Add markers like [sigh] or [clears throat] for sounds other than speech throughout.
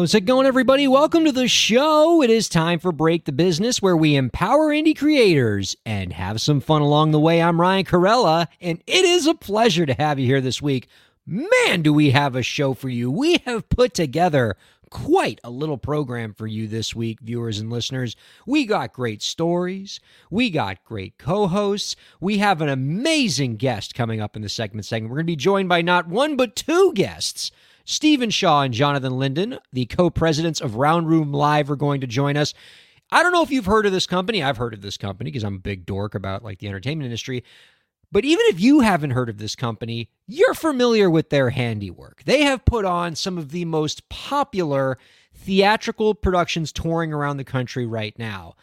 How's it going, everybody? Welcome to the show. It is time for Break the Business, where we empower indie creators and have some fun along the way. I'm Ryan Kairalla, and it is a pleasure to have you here this week. Man, do we have a show for you! We have put together quite a little program for you this week, viewers and listeners. We got great stories, we got great co hosts, we have an amazing guest coming up in the segment segment. We're going to be joined by not one but two guests. Steven Shaw and Jonathan Linden, the co presidents of Round Room Live, are going to join us. I don't know if you've heard of this company. I've heard of this company because I'm a big dork about like the entertainment industry. But even if you haven't heard of this company, you're familiar with their handiwork. They have put on some of the most popular theatrical productions touring around the country right now.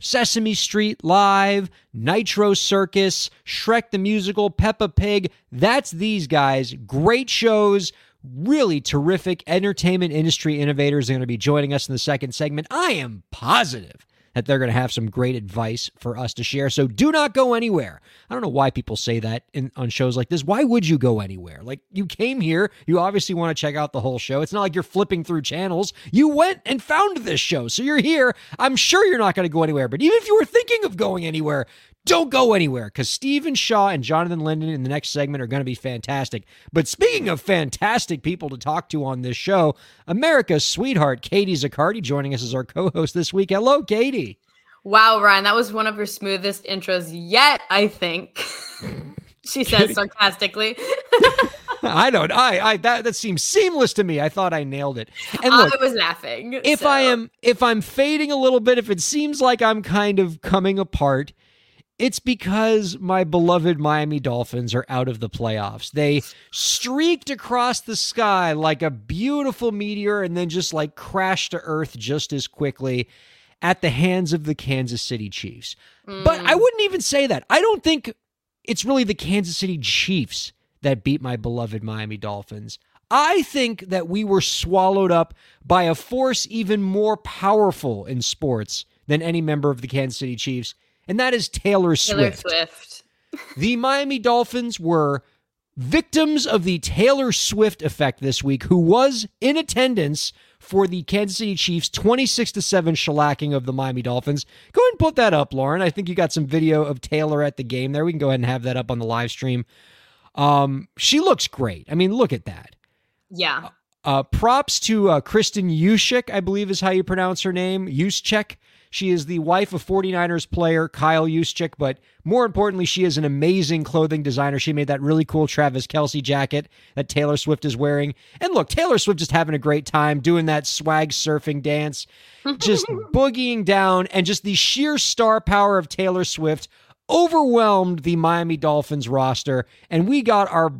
Sesame Street Live, Nitro Circus, Shrek the Musical, Peppa Pig. That's these guys. Great shows, really terrific entertainment industry innovators are going to be joining us in the second segment. I am positive that they're going to have some great advice for us to share. So do not go anywhere. I don't know why people say that in, on shows like this. Why would you go anywhere? Like you came here, you obviously want to check out the whole show. It's not like you're flipping through channels. You went and found this show. So you're here. I'm sure you're not going to go anywhere. But even if you were thinking of going anywhere, don't go anywhere because Steven Shaw and Jonathan Linden in the next segment are going to be fantastic. But speaking of fantastic people to talk to on this show, America's sweetheart, Katie Zaccardi, joining us as our co host this week. Hello, Katie. Wow, Ryan, that was one of your smoothest intros yet, I think. [laughs] she says sarcastically. [laughs] I don't. I. I. That. That seems seamless to me. I thought I nailed it. And look, I was laughing. if so- I am, if I'm fading a little bit, if it seems like I'm kind of coming apart, it's because my beloved Miami Dolphins are out of the playoffs. They streaked across the sky like a beautiful meteor and then just like crashed to earth just as quickly at the hands of the Kansas City Chiefs. But I mm. wouldn't even say that. I don't think it's really the Kansas City Chiefs that beat my beloved Miami Dolphins. I think that we were swallowed up by a force even more powerful in sports than any member of the Kansas City Chiefs, and that is Taylor Taylor Swift. Swift. [laughs] The Miami Dolphins were victims of the Taylor Swift effect this week, who was in attendance for the Kansas City Chiefs 26 to 7 shellacking of the Miami Dolphins. Go ahead and put that up, Lauren. I think you got some video of Taylor at the game there. We can go ahead and have that up on the live stream. Um, she looks great. I mean, look at that. Yeah. Uh, props to uh, Kristin Juszczyk, I believe is how you pronounce her name. Juszczyk. She is the wife of 49ers player Kyle Juszczyk, but more importantly, she is an amazing clothing designer. She made that really cool Travis Kelce jacket that Taylor Swift is wearing. And look, Taylor Swift just having a great time doing that swag surfing dance, just [laughs] boogieing down, and just the sheer star power of Taylor Swift overwhelmed the Miami Dolphins roster, and we got our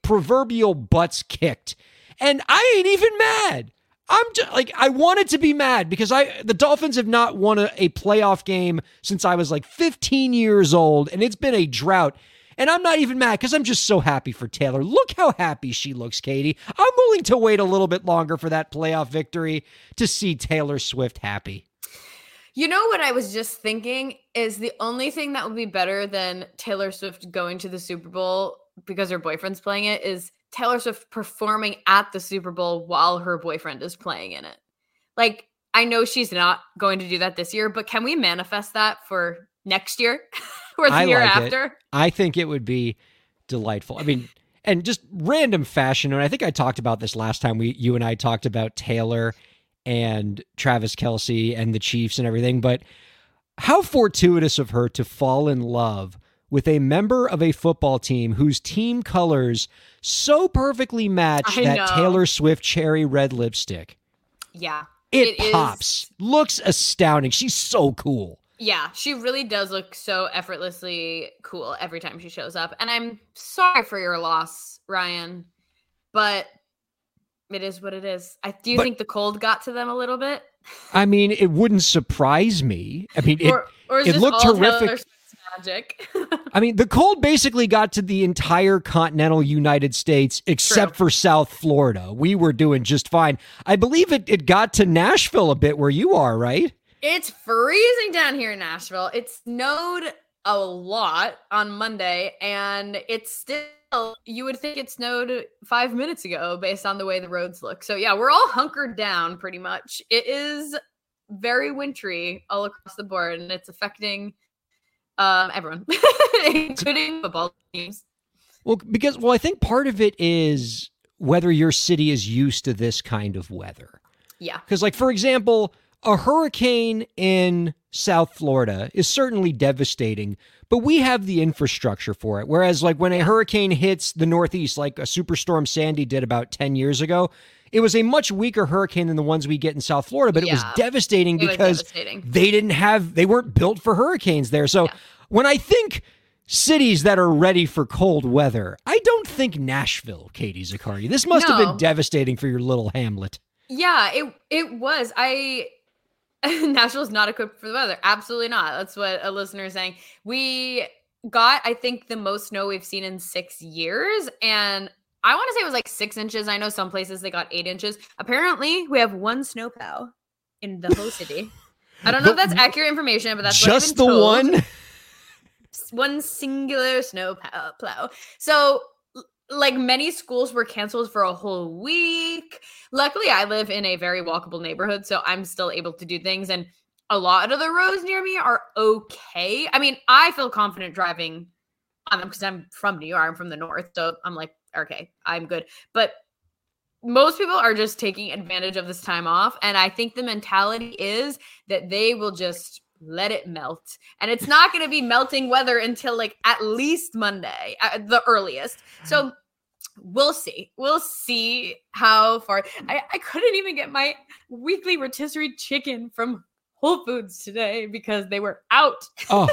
proverbial butts kicked. And I ain't even mad. I'm just like I wanted to be mad because I the Dolphins have not won a, a playoff game since I was like 15 years old, and it's been a drought. And I'm not even mad because I'm just so happy for Taylor. Look how happy she looks, Katie. I'm willing to wait a little bit longer for that playoff victory to see Taylor Swift happy. You know what I was just thinking is the only thing that would be better than Taylor Swift going to the Super Bowl because her boyfriend's playing it is Taylor Swift performing at the Super Bowl while her boyfriend is playing in it. Like, I know she's not going to do that this year, but can we manifest that for next year [laughs] or the I year like it. after? I think it would be delightful. I mean, [laughs] and just random fashion. And I think I talked about this last time we you and I talked about Taylor and Travis Kelce and the Chiefs and everything. But how fortuitous of her to fall in love with a member of a football team whose team colors so perfectly match I that know. Taylor Swift cherry red lipstick. Yeah. It, It is- pops. Looks astounding. She's so cool. Yeah, she really does look so effortlessly cool every time she shows up. And I'm sorry for your loss, Ryan, but it is what it is. I do you But- think the cold got to them a little bit? I mean, it wouldn't surprise me. I mean, it, or or is it looked terrific. I mean, the cold basically got to the entire continental United States except for South Florida. We were doing just fine. I believe it, it got to Nashville a bit where you are, right? It's freezing down here in Nashville. It snowed a lot on Monday, and it's still, you would think it snowed five minutes ago based on the way the roads look. So, yeah, we're all hunkered down pretty much. It is very wintry all across the board, and it's affecting um, everyone, [laughs] including football teams. Well, because, well, I think part of it is whether your city is used to this kind of weather. Yeah. Because, like, for example, a hurricane in South Florida is certainly devastating, but we have the infrastructure for it. Whereas, like, when a hurricane hits the Northeast, like a superstorm Sandy did about 10 years ago, it was a much weaker hurricane than the ones we get in South Florida, but it was devastating It was because devastating. they didn't have, they weren't built for hurricanes there. So, Yeah. when I think cities that are ready for cold weather, I don't think Nashville, Katie Zaccardi. This must have been devastating for your little hamlet. Yeah, it it was. I [laughs] Nashville's not equipped for the weather. Absolutely not. That's what a listener is saying. We got, I think, the most snow we've seen in six years, and I want to say it was like six inches. I know some places they got eight inches. Apparently, we have one snowplow in the whole [laughs] city. I don't know if that's accurate information, but that's just what the I've been told. one. [laughs] one singular snow plow. plow. So, like many schools were canceled for a whole week. Luckily, I live in a very walkable neighborhood, so I'm still able to do things. And a lot of the roads near me are okay. I mean, I feel confident driving on them because I'm from New York. I'm from the north, so I'm like, okay, I'm good. But most people are just taking advantage of this time off, and I think the mentality is that they will just let it melt. And it's not going to be melting weather until like at least Monday, at the earliest. So [sighs] we'll see. We'll see how far. Hmm. I, I couldn't even get my weekly rotisserie chicken from Whole Foods today because they were out. Oh,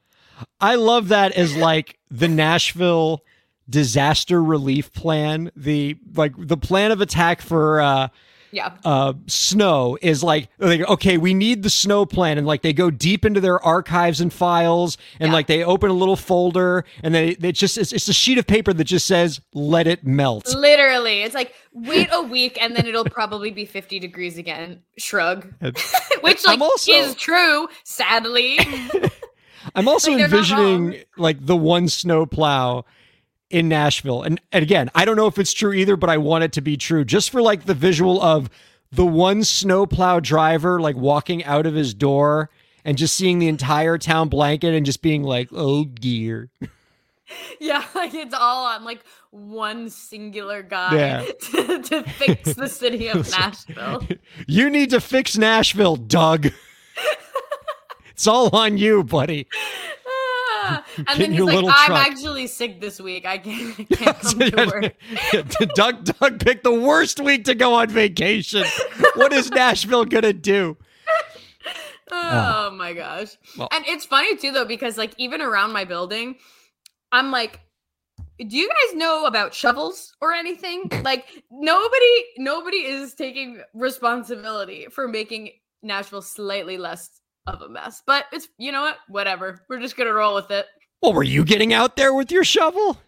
[laughs] I love that as like the Nashville disaster relief plan. The like the plan of attack for uh Yeah. uh snow is like like okay we need the snow plan and like they go deep into their archives and files and Yeah. like they open a little folder and it, it just it's, it's a sheet of paper that just says let it melt Literally. It's like wait a week and then it'll probably be 50 degrees again. Shrug. [laughs] Which like also- is true, sadly. [laughs] i'm also Like, envisioning like the one snow plow in nashville and, and again i don't know if it's true either but i want it to be true just for like the visual of the one snow plow driver like walking out of his door and just seeing the entire town blanket and just being like oh dear [laughs] Yeah, like it's all on like one singular guy Yeah. [laughs] to, to fix the city of [laughs] Nashville. You need to fix Nashville, Doug. it's all on you, buddy. Ah, [laughs] and then he's like, I'm truck." actually sick this week. I can't, I [laughs] can't come to work. [laughs] Doug Doug picked the worst week to go on vacation. What is Nashville gonna do? Oh my gosh. Well- and it's funny too though, because like even around my building, I'm like, do you guys know about shovels or anything? like nobody nobody is taking responsibility for making Nashville slightly less of a mess. But it's you know what? Whatever. We're just gonna roll with it. Well, were you getting out there with your shovel?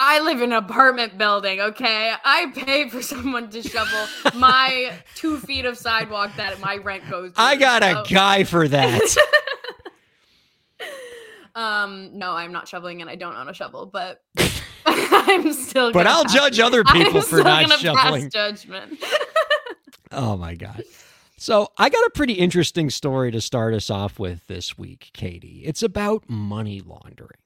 I live in an apartment building, okay? I pay for someone to shovel my [laughs] two feet of sidewalk that my rent goes to. I got a guy for that. [laughs] Um, no, I'm not shoveling and I don't own a shovel, but [laughs] I'm still But I'll pass- judge other I'm people for still not shoveling. Judgment. Oh my god. So I got a pretty interesting story to start us off with this week, Katie. It's about money laundering.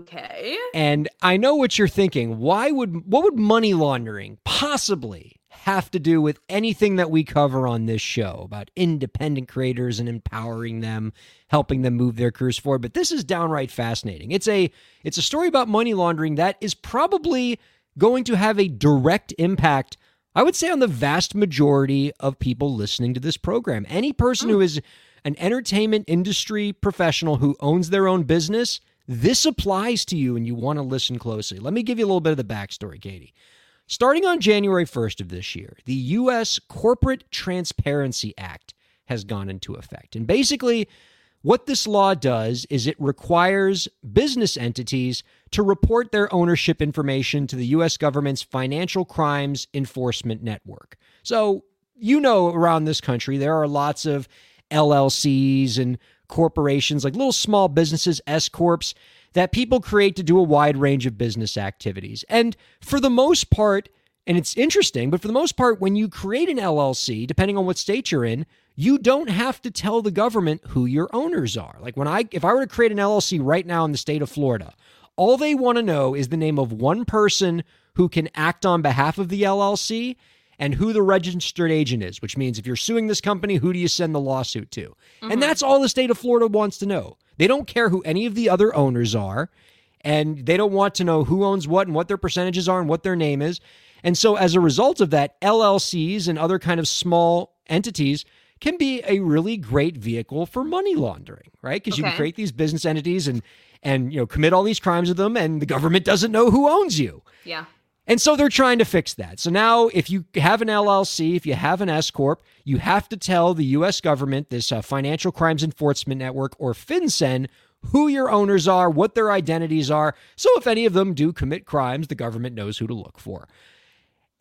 okay. And I know what you're thinking. Why would what would money laundering possibly have to do with anything that we cover on this show about independent creators and empowering them, helping them move their careers forward? But this is downright fascinating. It's a it's a story about money laundering that is probably going to have a direct impact I would say on the vast majority of people listening to this program. Any person who oh. is an entertainment industry professional who owns their own business, this applies to you and you want to listen closely. Let me give you a little bit of the backstory, Katie. Starting on January 1st of this year, the U.S. Corporate Transparency Act has gone into effect. And basically, what this law does is it requires business entities to report their ownership information to the U.S. government's Financial Crimes Enforcement Network. So, you know, around this country, there are lots of LLCs and corporations, like little small businesses, S Corps, that people create to do a wide range of business activities. And for the most part, and it's interesting, but for the most part, when you create an LLC, depending on what state you're in, you don't have to tell the government who your owners are. Like when I, if I were to create an LLC right now in the state of Florida, all they want to know is the name of one person who can act on behalf of the LLC and who the registered agent is, which means if you're suing this company, who do you send the lawsuit to? And mm-hmm. that's all the state of Florida wants to know. They don't care who any of the other owners are, and they don't want to know who owns what and what their percentages are and what their name is. And so as a result of that, LLCs and other kind of small entities can be a really great vehicle for money laundering, right? Because you can create these business entities and and you know commit all these crimes with them and the government doesn't know who owns you. Yeah. And so they're trying to fix that. So now, if you have an LLC, if you have an S Corp, you have to tell the U.S. government, this uh, Financial Crimes Enforcement Network or FinCEN, who your owners are, what their identities are. So if any of them do commit crimes, the government knows who to look for.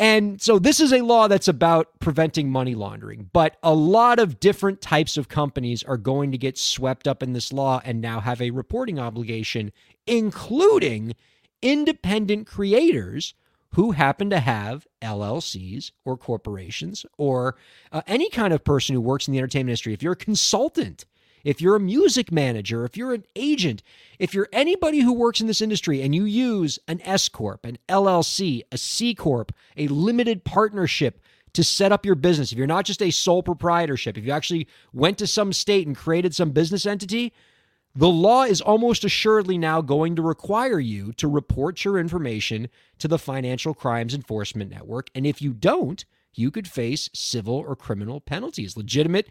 And so this is a law that's about preventing money laundering, but a lot of different types of companies are going to get swept up in this law and now have a reporting obligation, including independent creators who happen to have LLCs or corporations or uh, any kind of person who works in the entertainment industry. If you're a consultant, if you're a music manager, if you're an agent, if you're anybody who works in this industry and you use an S Corp, an LLC, a C Corp, a limited partnership to set up your business, if you're not just a sole proprietorship, if you actually went to some state and created some business entity, the law is almost assuredly now going to require you to report your information to the Financial Crimes Enforcement Network. And if you don't, you could face civil or criminal penalties. Legitimate,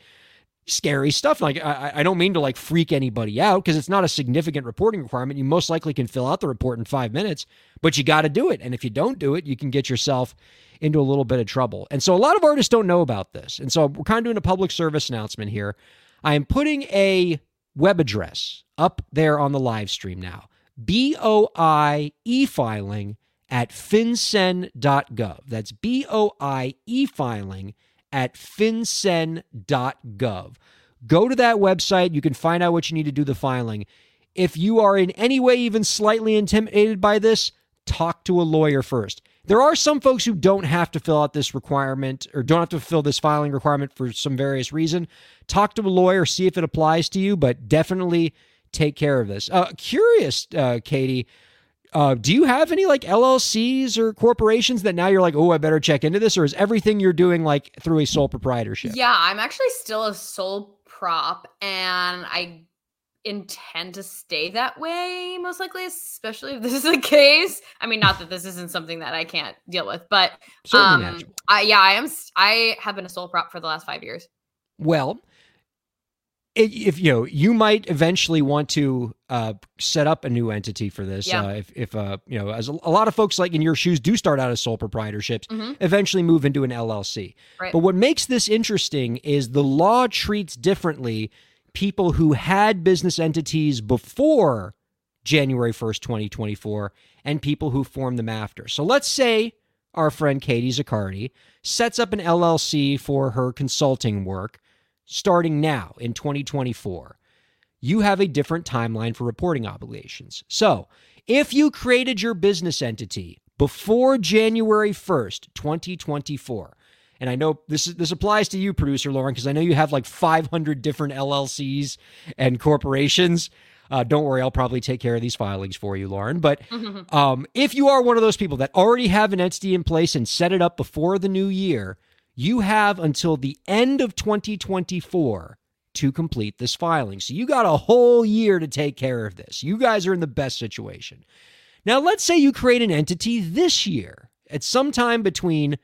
scary stuff. Like, I, I don't mean to like freak anybody out because it's not a significant reporting requirement. You most likely can fill out the report in five minutes, but you got to do it. And if you don't do it, you can get yourself into a little bit of trouble. And so a lot of artists don't know about this. And so we're kind of doing a public service announcement here. I am putting a web address up there on the live stream now. B O I e filing at fincen.gov. That's B O I e filing at fincen.gov. Go to that website. You can find out what you need to do the filing. If you are in any way even slightly intimidated by this, talk to a lawyer first. There are some folks who don't have to fill out this requirement or don't have to fill this filing requirement for some various reason. Talk to a lawyer, see if it applies to you, but definitely take care of this. Uh, curious, uh, Katie, uh, do you have any like LLCs or corporations that now you're like, oh, I better check into this, or is everything you're doing like through a sole proprietorship? Yeah, I'm actually still a sole prop and I intend to stay that way most likely, especially if this is the case. I mean, not that this isn't something that I can't deal with, but um. I yeah, I am i have been a sole prop for the last 5 years. Well, if you know, you might eventually want to uh, set up a new entity for this. Yeah. Uh, if, if uh, you know, as a, a lot of folks like in your shoes do start out as sole proprietorships, Mhm. eventually move into an LLC. Right. But what makes this interesting is the law treats differently people who had business entities before January 1st, 2024, and people who formed them after. So let's say our friend Katie Zaccardi sets up an LLC for her consulting work starting now in 2024. You have a different timeline for reporting obligations. So, if you created your business entity before January 1st, 2024, and I know this is, this applies to you, producer Lauren, because I know you have like 500 different LLCs and corporations. Uh, don't worry, I'll probably take care of these filings for you, Lauren. But [laughs] um, if you are one of those people that already have an entity in place and set it up before the new year, you have until the end of 2024 to complete this filing. So you got a whole year to take care of this. You guys are in the best situation. Now, let's say you create an entity this year at some time between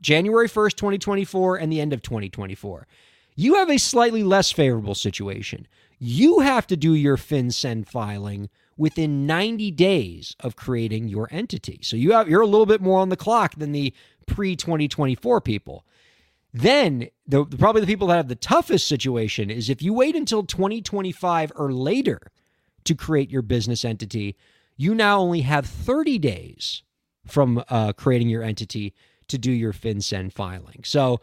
January 1st, 2024 and the end of 2024. You have a slightly less favorable situation. You have to do your FinCEN filing within 90 days of creating your entity. So you have you're a little bit more on the clock than the pre-2024 people. Then the probably the people that have the toughest situation is if you wait until 2025 or later to create your business entity, you now only have 30 days from uh, creating your entity to do your FinCEN filing. So,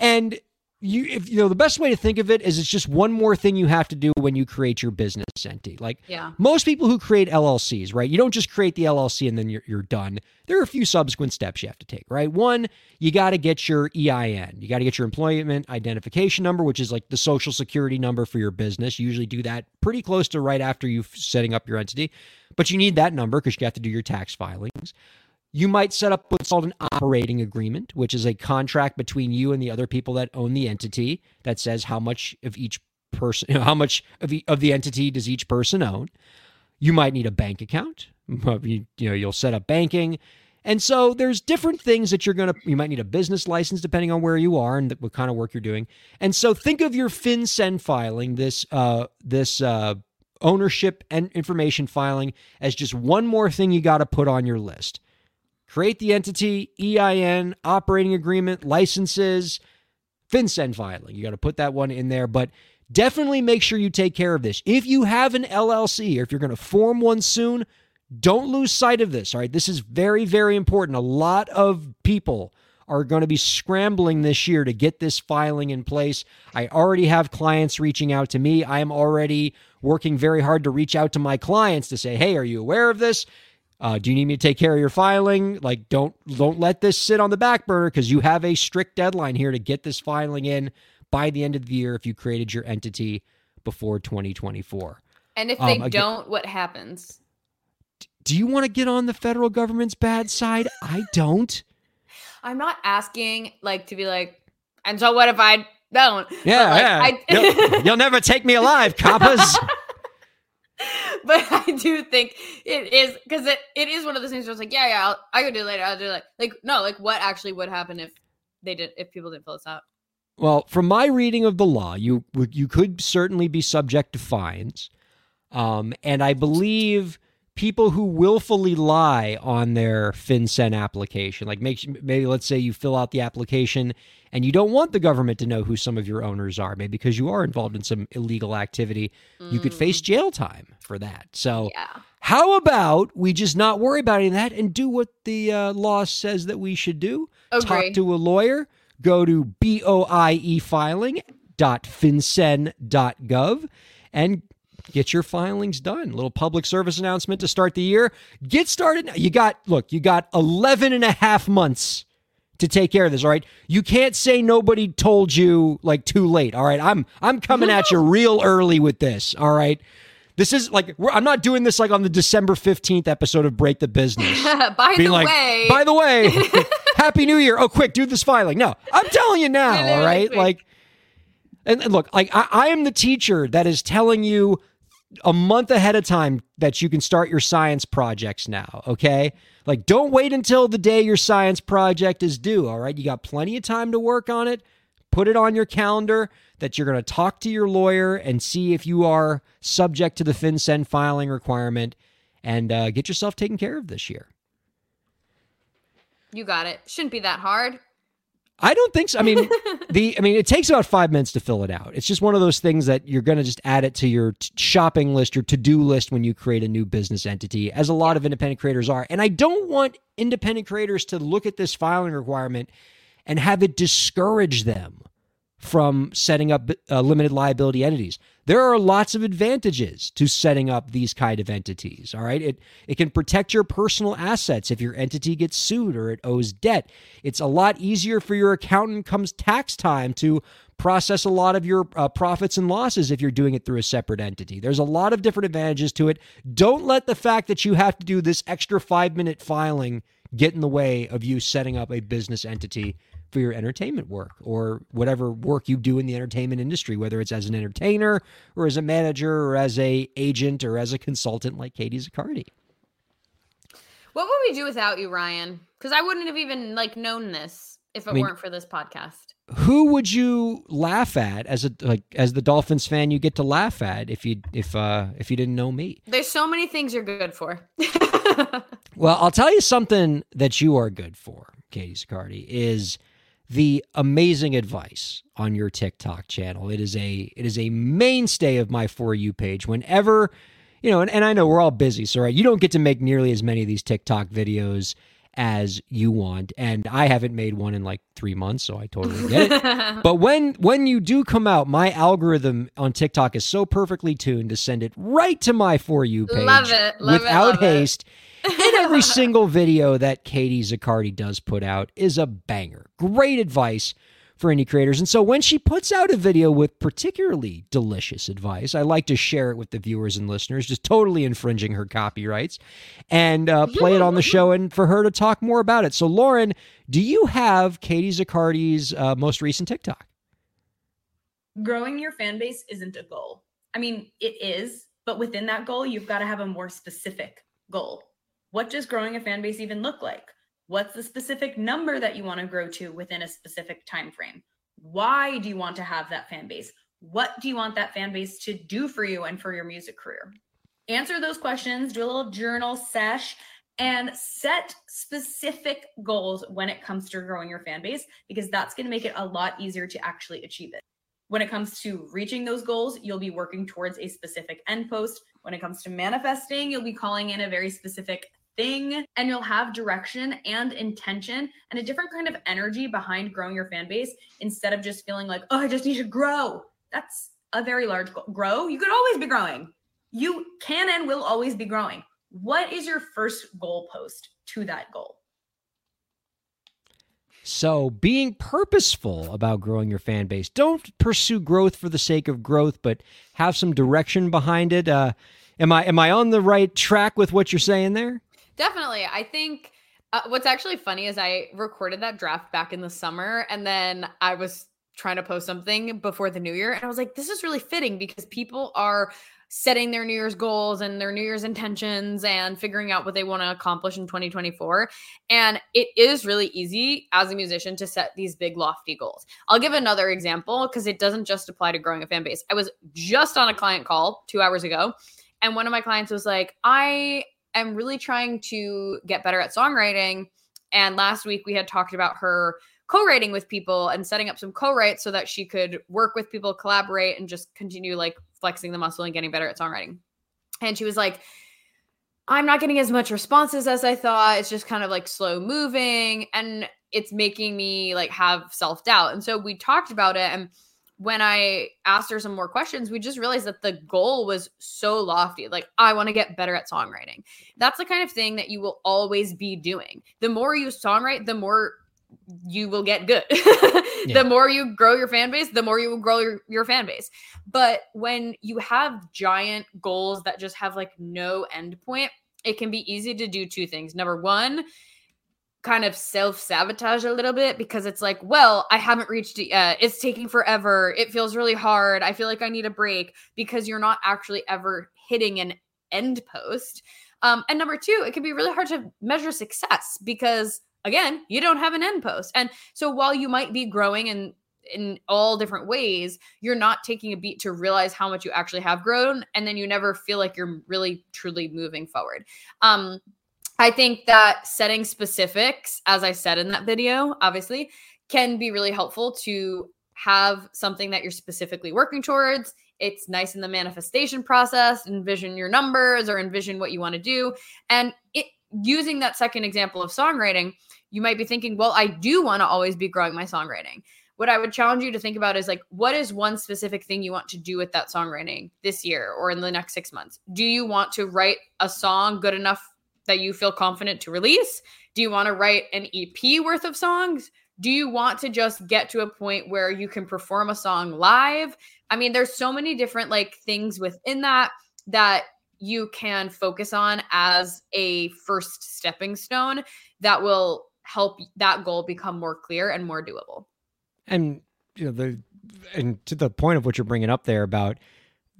and you if you know the best way to think of it is it's just one more thing you have to do when you create your business entity. Like Yeah. most people who create LLCs, right? You don't just create the LLC and then you're, you're done. There are a few subsequent steps you have to take, right? One, you got to get your EIN. You got to get your employment identification number, which is like the social security number for your business. You usually do that pretty close to right after you setting up your entity, but you need that number because you have to do your tax filings. You might set up what's called an operating agreement, which is a contract between you and the other people that own the entity that says how much of each person, [laughs] how much of the, of the entity does each person own. You might need a bank account. You, you know, you'll set up banking. And so there's different things that you're going to, you might need a business license depending on where you are and what kind of work you're doing. And so think of your FinCEN filing, this, uh, this, uh, ownership and information filing as just one more thing you got to put on your list create the entity, EIN, operating agreement, licenses, FinCEN filing. You got to put that one in there, but definitely make sure you take care of this. If you have an LLC or if you're going to form one soon, don't lose sight of this. All right. This is very, very important. A lot of people are going to be scrambling this year to get this filing in place. I already have clients reaching out to me. I am already working very hard to reach out to my clients to say, hey, are you aware of this? Uh, do you need me to take care of your filing? Like, don't don't let this sit on the back burner because you have a strict deadline here to get this filing in by the end of the year if you created your entity before 2024. And if Um, they again- don't, what happens? Do you want to get on the federal government's bad side? I don't. I'm not asking like to be like, and so what if I don't? Yeah, like, yeah. I- you'll, [laughs] you'll never take me alive, coppas. [laughs] but I do think it is because it, it is one of those things where it's like, yeah, yeah, I'll, I could do it later. I'll do it. Like, like, no, like, what actually would happen if they did if people didn't fill this out? Well, from my reading of the law, you you could certainly be subject to fines, um, and I believe people who willfully lie on their FinCEN application, like make maybe let's say you fill out the application and you don't want the government to know who some of your owners are, maybe because you are involved in some illegal activity, you could face jail time for that. So. Yeah. How about we just not worry about any of that and do what the uh, law says that we should do? Talk to a lawyer. Go to boie and get your filings done. little public service announcement to start the year. Get started. now. You got, look, you got 11 and a half months to take care of this all right? You can't say nobody told you like too late all right? I'm i'm coming at you real early with this all right? This is like we're, i'm not doing this like on the december 15th episode of break the business. [laughs] By being the like way, by the way [laughs] happy new year. Oh quick do this filing. No i'm telling you now [laughs] all right? like and, and look like I, I am the teacher that is telling you a month ahead of time that you can start your science projects now, okay? Like, don't wait until the day your science project is due, all right? You got plenty of time to work on it. Put it on your calendar that you're going to talk to your lawyer and see if you are subject to the FinCEN filing requirement and uh, get yourself taken care of this year. you got it. Shouldn't be that hard. I don't think so. I mean, [laughs] the I mean, it takes about five minutes to fill it out. It's just one of those things that you're going to just add it to your t- shopping list, your to do list when you create a new business entity, as a lot of independent creators are. And I don't want independent creators to look at this filing requirement and have it discourage them from setting up uh, limited liability entities. There are lots of advantages to setting up these kind of entities. All right, it it can protect your personal assets if your entity gets sued or it owes debt. It's a lot easier for your accountant comes tax time to process a lot of your uh, profits and losses if you're doing it through a separate entity. There's a lot of different advantages to it. Don't let the fact that you have to do this extra five minute filing get in the way of you setting up a business entity for your entertainment work or whatever work you do in the entertainment industry whether it's as an entertainer or as a manager or as a agent or as a consultant like Katie Zaccardi. What would we do without you, Ryan? Because I wouldn't have even like known this if it mean- weren't for this podcast. who would you laugh at as a like as the Dolphins fan? You get to laugh at if you if uh if you didn't know me. There's so many things you're good for. [laughs] Well, I'll tell you something that you are good for, Katie Zaccardi, is the amazing advice on your TikTok channel. It is a it is a mainstay of my for you page. Whenever you know, and, and I know we're all busy, so right, you don't get to make nearly as many of these TikTok videos as you want, and I haven't made one in like three months, so I totally get it. [laughs] but when when you do come out, my algorithm on TikTok is so perfectly tuned to send it right to my for you page Love it, love it, without it. haste. And every [laughs] single video that Katie Zaccardi does put out is a banger. Great advice for indie creators. And so when she puts out a video with particularly delicious advice, I like to share it with the viewers and listeners, just totally infringing her copyrights, and uh, play it on the show and for her to talk more about it. So, Lauren, do you have Katie Zaccardi's uh, most recent TikTok? growing your fan base isn't a goal. I mean, it is, but within that goal, you've got to have a more specific goal. What does growing a fan base even look like? What's the specific number that you want to grow to within a specific time frame? Why do you want to have that fan base? What do you want that fan base to do for you and for your music career? Answer those questions, do a little journal sesh, and set specific goals when it comes to growing your fan base because that's going to make it a lot easier to actually achieve it when it comes to reaching those goals, you'll be working towards a specific end post. When it comes to manifesting, you'll be calling in a very specific thing and you'll have direction and intention and a different kind of energy behind growing your fan base instead of just feeling like, oh, I just need to grow. That's a very large goal. Grow, you could always be growing. You can and will always be growing. What is your first goal post to that goal? So, being purposeful about growing your fan base. Don't pursue growth for the sake of growth, but have some direction behind it. Uh, am I am I on the right track with what you're saying there? Definitely. I think uh, what's actually funny is I recorded that draft back in the summer and then I was trying to post something before the new year and I was like this is really fitting because people are setting their new year's goals and their new year's intentions and figuring out what they want to accomplish in 2024 and it is really easy as a musician to set these big lofty goals. I'll give another example because it doesn't just apply to growing a fan base. I was just on a client call 2 hours ago and one of my clients was like I am really trying to get better at songwriting. And last week we had talked about her co-writing with people and setting up some co-writes so that she could work with people, collaborate, and just continue like flexing the muscle and getting better at songwriting. And she was like, I'm not getting as much responses as I thought. It's just kind of like slow moving and it's making me like have self-doubt. And so we talked about it and when I asked her some more questions, we just realized that the goal was so lofty. Like, I want to get better at songwriting. That's the kind of thing that you will always be doing. The more you songwrite, the more you will get good. [laughs] Yeah. The more you grow your fan base, the more you will grow your, your fan base. But when you have giant goals that just have like no end point, it can be easy to do two things. Number one, kind of self sabotage a little bit because it's like, well, I haven't reached it yet. It's taking forever. It feels really hard. I feel like I need a break because you're not actually ever hitting an end post. Um, and number two, it can be really hard to measure success because again, you don't have an end post. And so while you might be growing in in all different ways, you're not taking a beat to realize how much you actually have grown, and then you never feel like you're really truly moving forward. Um, I think that setting specifics, as I said in that video, obviously, can be really helpful to have something that you're specifically working towards. It's nice in the manifestation process, envision your numbers or envision what you want to do. And it using that second example of songwriting, you might be thinking, well, I do want to always be growing my songwriting. What I would challenge you to think about is like, what is one specific thing you want to do with that songwriting this year or in the next six months? Do you want to write a song good enough that you feel confident to release? Do you want to write an EP worth of songs? Do you want to just get to a point where you can perform a song live? I mean, there's so many different like things within that that you can focus on as a first stepping stone that will help that goal become more clear and more doable. And you know the and to the point of what you're bringing up there about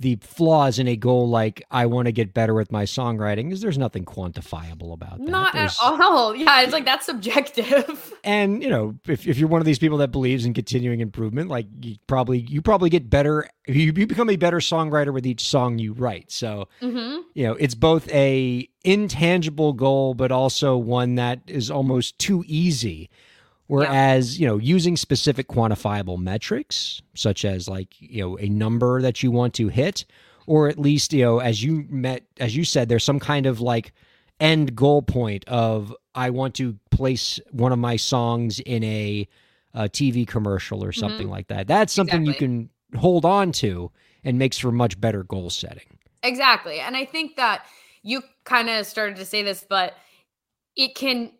the flaws in a goal like I want to get better with my songwriting is there's nothing quantifiable about that. Not There's- at all. [laughs] Yeah, it's like that's subjective. [laughs] And you know, if, if you're one of these people that believes in continuing improvement, like you probably you probably get better. You, you become a better songwriter with each song you write. So hmm you know, it's both a intangible goal, but also one that is almost too easy. Whereas, you know, using specific quantifiable metrics, such as like, you know, a number that you want to hit, or at least, you know, as you met, as you said, there's some kind of like end goal point of I want to place one of my songs in a, a TV commercial or mm-hmm. something like that. That's something you can hold on to and makes for much better goal setting. Exactly. And I think that you kind of started to say this, but it can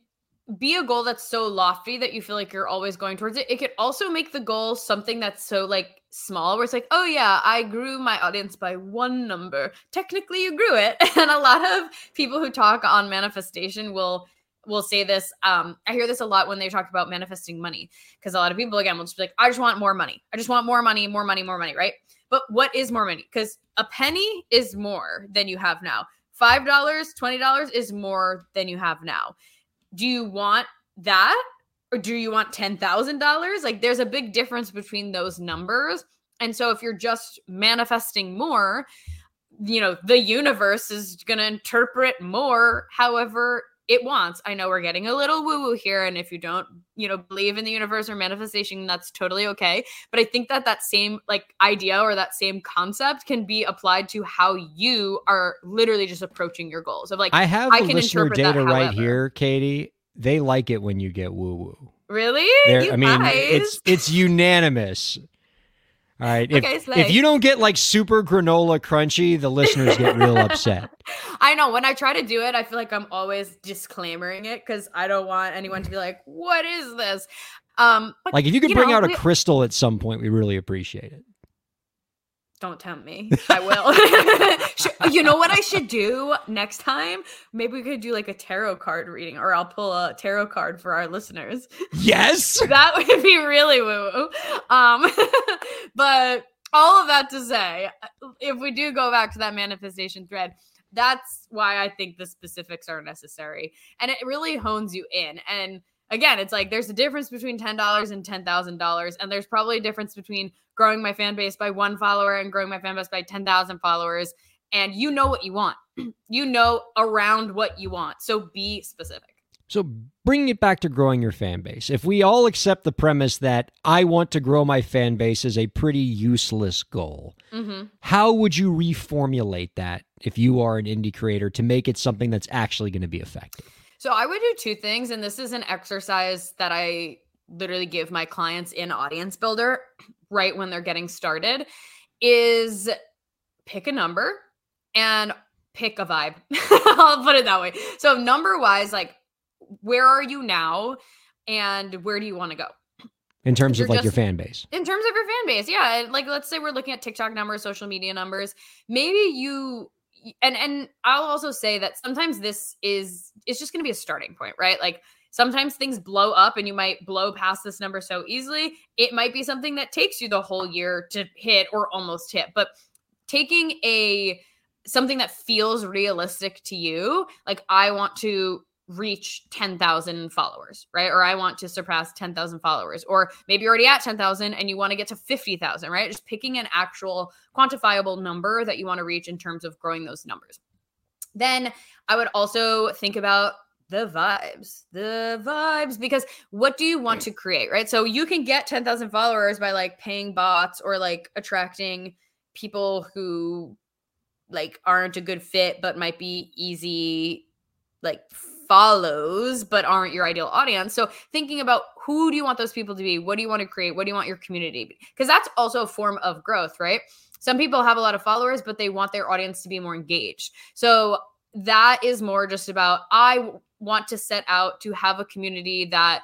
be a goal that's so lofty that you feel like you're always going towards it. It could also make the goal something that's so like small where it's like, oh yeah, I grew my audience by one number. Technically you grew it. [laughs] And a lot of people who talk on manifestation will will say this. Um, I hear this a lot when they talk about manifesting money. Because a lot of people again will just be like, I just want more money. I just want more money, more money, more money, right? But what is more money? Because a penny is more than you have now. $5, $20 is more than you have now. Do you want that? Or do you want $10,000? Like there's a big difference between those numbers. And so if you're just manifesting more, you know, the universe is going to interpret more however it wants. I know we're getting a little woo woo here. And if you don't, you know, believe in the universe or manifestation, that's totally okay but i think that that same like idea or that same concept can be applied to how you are literally just approaching your goals of like I have I can listener interpret that data right here, Katie. They like it when you get woo woo. really I mean, guys? it's it's unanimous. All right. If, Okay, if you don't get like super granola crunchy, the listeners get real [laughs] upset. i know when i try to do it i feel like i'm always disclaiming it because i don't want anyone to be like what is this um but Like if you could You bring know, out a we- crystal at some point, we really appreciate it. Don't tempt me [laughs] i will [laughs] you know what i should do next time maybe we could do like a tarot card reading or i'll pull a tarot card for our listeners Yes. [laughs] that would be really woo woo. Um, but all of that to say, if we do go back to that manifestation thread, that's why I think the specifics are necessary. And it really hones you in. And again, it's like there's a difference between $10 and $10,000. And there's probably a difference between growing my fan base by one follower and growing my fan base by 10,000 followers. And you know what you want, [clears throat] you know around what you want. So be specific. So bringing it back to growing your fan base. If we all accept the premise that I want to grow my fan base is a pretty useless goal, hmm how would you reformulate that if you are an indie creator to make it something that's actually going to be effective? So I would do two things, and this is an exercise that I literally give my clients in Audience Builder right when they're getting started is pick a number and pick a vibe. [laughs] I'll put it that way. So number wise, like where are you now and where do you want to go? In terms of like your fan base. in terms of your fan base yeah like let's say we're looking at tiktok numbers social media numbers maybe you and and i'll also say that sometimes this is it's just going to be a starting point right like sometimes things blow up and you might blow past this number so easily it might be something that takes you the whole year to hit or almost hit but taking a something that feels realistic to you like i want to reach 10,000 followers, right? Or I want to surpass 10,000 followers. Or maybe you're already at 10,000 and you want to get to 50,000, right? Just picking an actual quantifiable number that you want to reach in terms of growing those numbers. Then I would also think about the vibes, the vibes, because what do you want to create, right? So you can get 10,000 followers by like paying bots or like attracting people who like aren't a good fit but might be easy like follows but aren't your ideal audience. So thinking about who do you want those people to be? What do you want to create? What do you want your community because that's also a form of growth right? Some people have a lot of followers but they want their audience to be more engaged. So that is more just about i want to set out to have a community that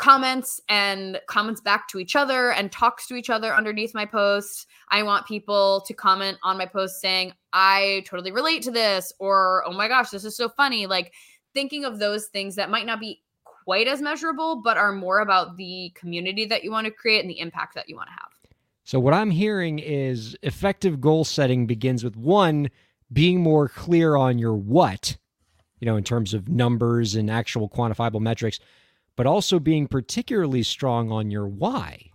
comments and comments back to each other and talks to each other underneath my posts. I want people to comment on my posts saying, I totally relate to this, or oh my gosh, this is so funny. Like thinking of those things that might not be quite as measurable, but are more about the community that you want to create and the impact that you want to have. So what I'm hearing is effective goal setting begins with one being more clear on your what, you know, in terms of numbers and actual quantifiable metrics, but also being particularly strong on your why.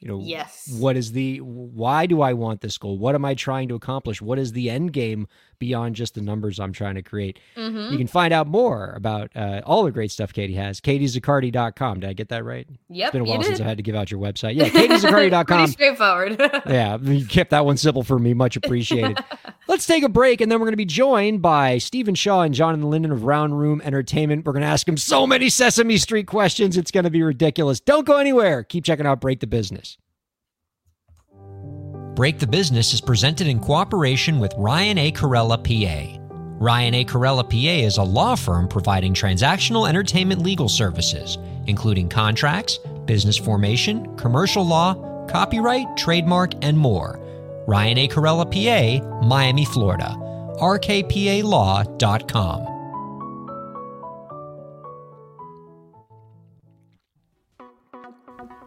You know, Yes. what is the why do I want this goal? What am I trying to accomplish? What is the end game beyond just the numbers I'm trying to create? Mm-hmm. You can find out more about uh, all the great stuff Katie has. KatieZaccardi.com. Did I get that right? Yep. It's been a while since. I had to give out your website. Yeah, KatieZaccardi.com. [laughs] Pretty straightforward. [laughs] yeah, you kept that one simple for me. Much appreciated. [laughs] Let's take a break, and then we're going to be joined by Steven Shaw and Jonathan Linden of Round Room Entertainment. We're going to ask him so many Sesame Street questions. It's going to be ridiculous. Don't go anywhere. Keep checking out Break the Business. Break the Business is presented in cooperation with Ryan A. Kairalla, PA. Ryan A. Kairalla, PA is a law firm providing transactional entertainment legal services, including contracts, business formation, commercial law, copyright, trademark, and more. Ryan A. Kairalla, PA, Miami, Florida. rkpalaw.com.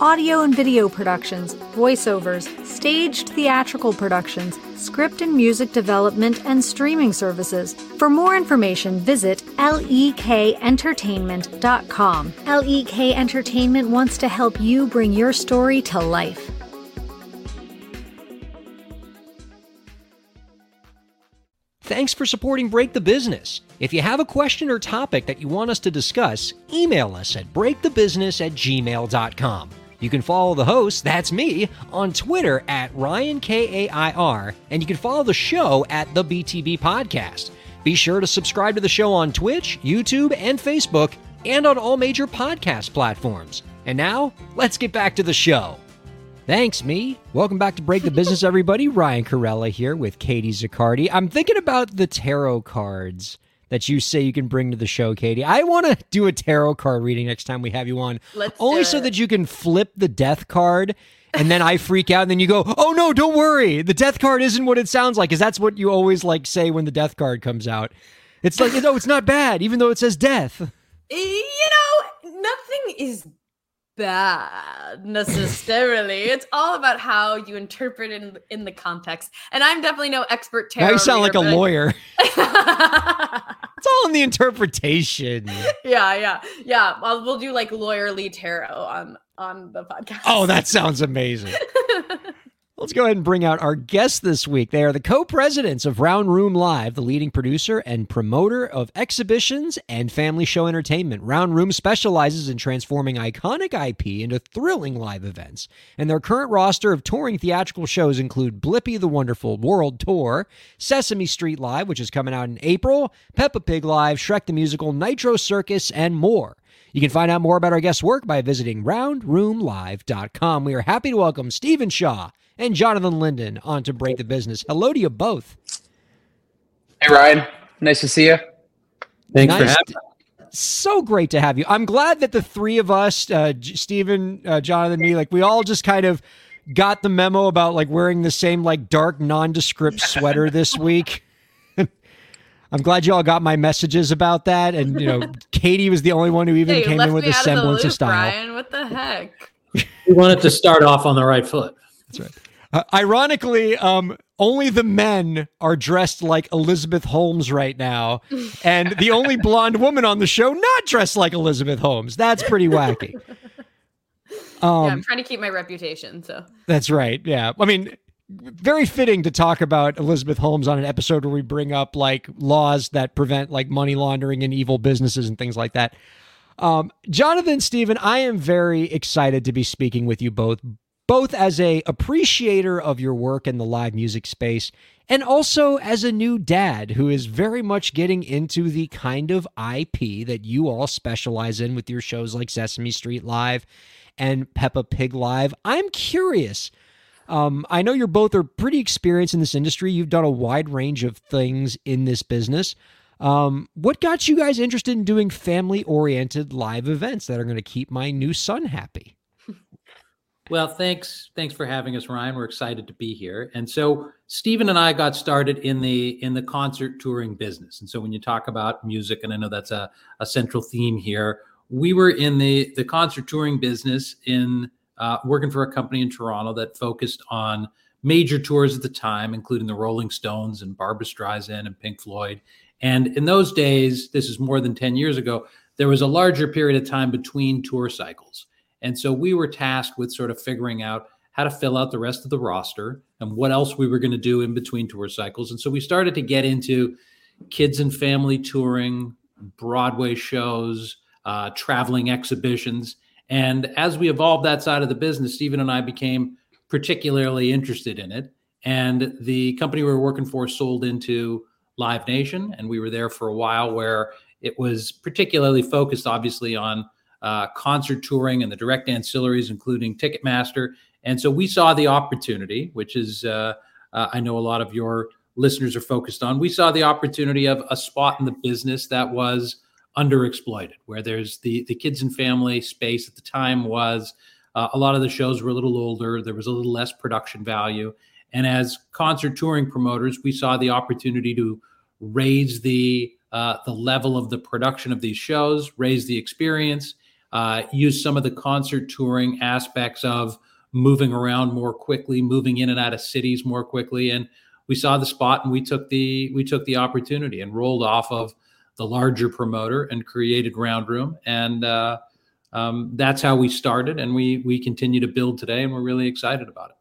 audio and video productions, voiceovers, staged theatrical productions, script and music development, and streaming services. For more information, visit lekentertainment.com. LEK Entertainment wants to help you bring your story to life. Thanks for supporting Break the Business. If you have a question or topic that you want us to discuss, email us at breakthebusiness at gmail.com. You can follow the host, that's me, on Twitter at Ryan K A I R, and you can follow the show at the BTB Podcast. Be sure to subscribe to the show on Twitch, YouTube, and Facebook, and on all major podcast platforms. And now, let's get back to the show. Thanks, me. Welcome back to Break the Business, everybody. Ryan Kairalla here with Katie Zaccardi. I'm thinking about the tarot cards that you say you can bring to the show, Katie. I want to do a tarot card reading next time we have you on, Let's only so that you can flip the death card. And then I freak out, and then you go, "Oh no, don't worry. The death card isn't what it sounds like." Because that's what you always like say when the death card comes out. It's like, no, it's not bad, even though it says death. [laughs] you know, nothing is bad necessarily. it's all about how you interpret it in, in the context. And I'm definitely no expert tarot. Now you sound like a lawyer. [laughs] It's all in the interpretation. yeah, yeah, yeah. Well, we'll do like lawyerly tarot on on the podcast. Oh, that sounds amazing. [laughs] Let's go ahead and bring out our guests this week. They are the co presidents of Round Room Live, the leading producer and promoter of exhibitions and family show entertainment. Round Room specializes in transforming iconic IP into thrilling live events. And their current roster of touring theatrical shows include Blippi the Wonderful World Tour, Sesame Street Live, which is coming out in April, Peppa Pig Live, Shrek the Musical, Nitro Circus, and more. You can find out more about our guests' work by visiting roundroomlive.com. We are happy to welcome Steven Shaw and Jonathan Linden on to Break the Business. Hello to you both. Hey Ryan, nice to see you. Thanks for having to- So great to have you. I'm glad that the three of us, uh, J- Steven, uh, Jonathan, me, like we all just kind of got the memo about like wearing the same like dark nondescript sweater this week. I'm glad you all got my messages about that. And, you know, [laughs] Katie was the only one who even Yeah, you came in with a out of the semblance of style. Ryan. What the heck? [laughs] We wanted to start off on the right foot. That's right. Uh, ironically, um, only the men are dressed like Elizabeth Holmes right now, and the only [laughs] blonde woman on the show not dressed like Elizabeth Holmes. That's pretty wacky. yeah, Um, I'm trying to keep my reputation. So that's right. Yeah, I mean, very fitting to talk about Elizabeth Holmes on an episode where we bring up like laws that prevent like money laundering and evil businesses and things like that. Um, Jonathan, Stephen, I am very excited to be speaking with you both, both as a appreciator of your work in the live music space and also as a new dad who is very much getting into the kind of IP that you all specialize in with your shows like Sesame Street Live and Peppa Pig Live. I'm curious. Um, I know you're both are pretty experienced in this industry. You've done a wide range of things in this business. Um, what got you guys interested in doing family oriented live events that are going to keep my new son happy? Well, thanks. Thanks for having us, Ryan. We're excited to be here. And so Steven and I got started in the in the concert touring business. And so when you talk about music, and I know that's a, a central theme here, we were in the the concert touring business in uh, working for a company in Toronto that focused on major tours at the time, including the Rolling Stones and Barbra Streisand and Pink Floyd. And in those days, this is more than 10 years ago, there was a larger period of time between tour cycles. And so we were tasked with sort of figuring out how to fill out the rest of the roster and what else we were going to do in between tour cycles. And so we started to get into kids and family touring, Broadway shows, uh, traveling exhibitions. And as we evolved that side of the business, Steven and I became particularly interested in it. And the company we were working for sold into Live Nation. And we were there for a while where it was particularly focused, obviously, on uh, concert touring and the direct ancillaries, including Ticketmaster. And so we saw the opportunity, which is, uh, uh, I know a lot of your listeners are focused on. We saw the opportunity of a spot in the business that was underexploited, where there's the the kids and family space at the time was uh, a lot of the shows were a little older. There was a little less production value, and as concert touring promoters, we saw the opportunity to raise the uh, the level of the production of these shows, raise the experience, uh, use some of the concert touring aspects of moving around more quickly, moving in and out of cities more quickly, and we saw the spot and we took the we took the opportunity and rolled off of the larger promoter and created Round Room, and uh, um, that's how we started, and we we continue to build today, and we're really excited about it.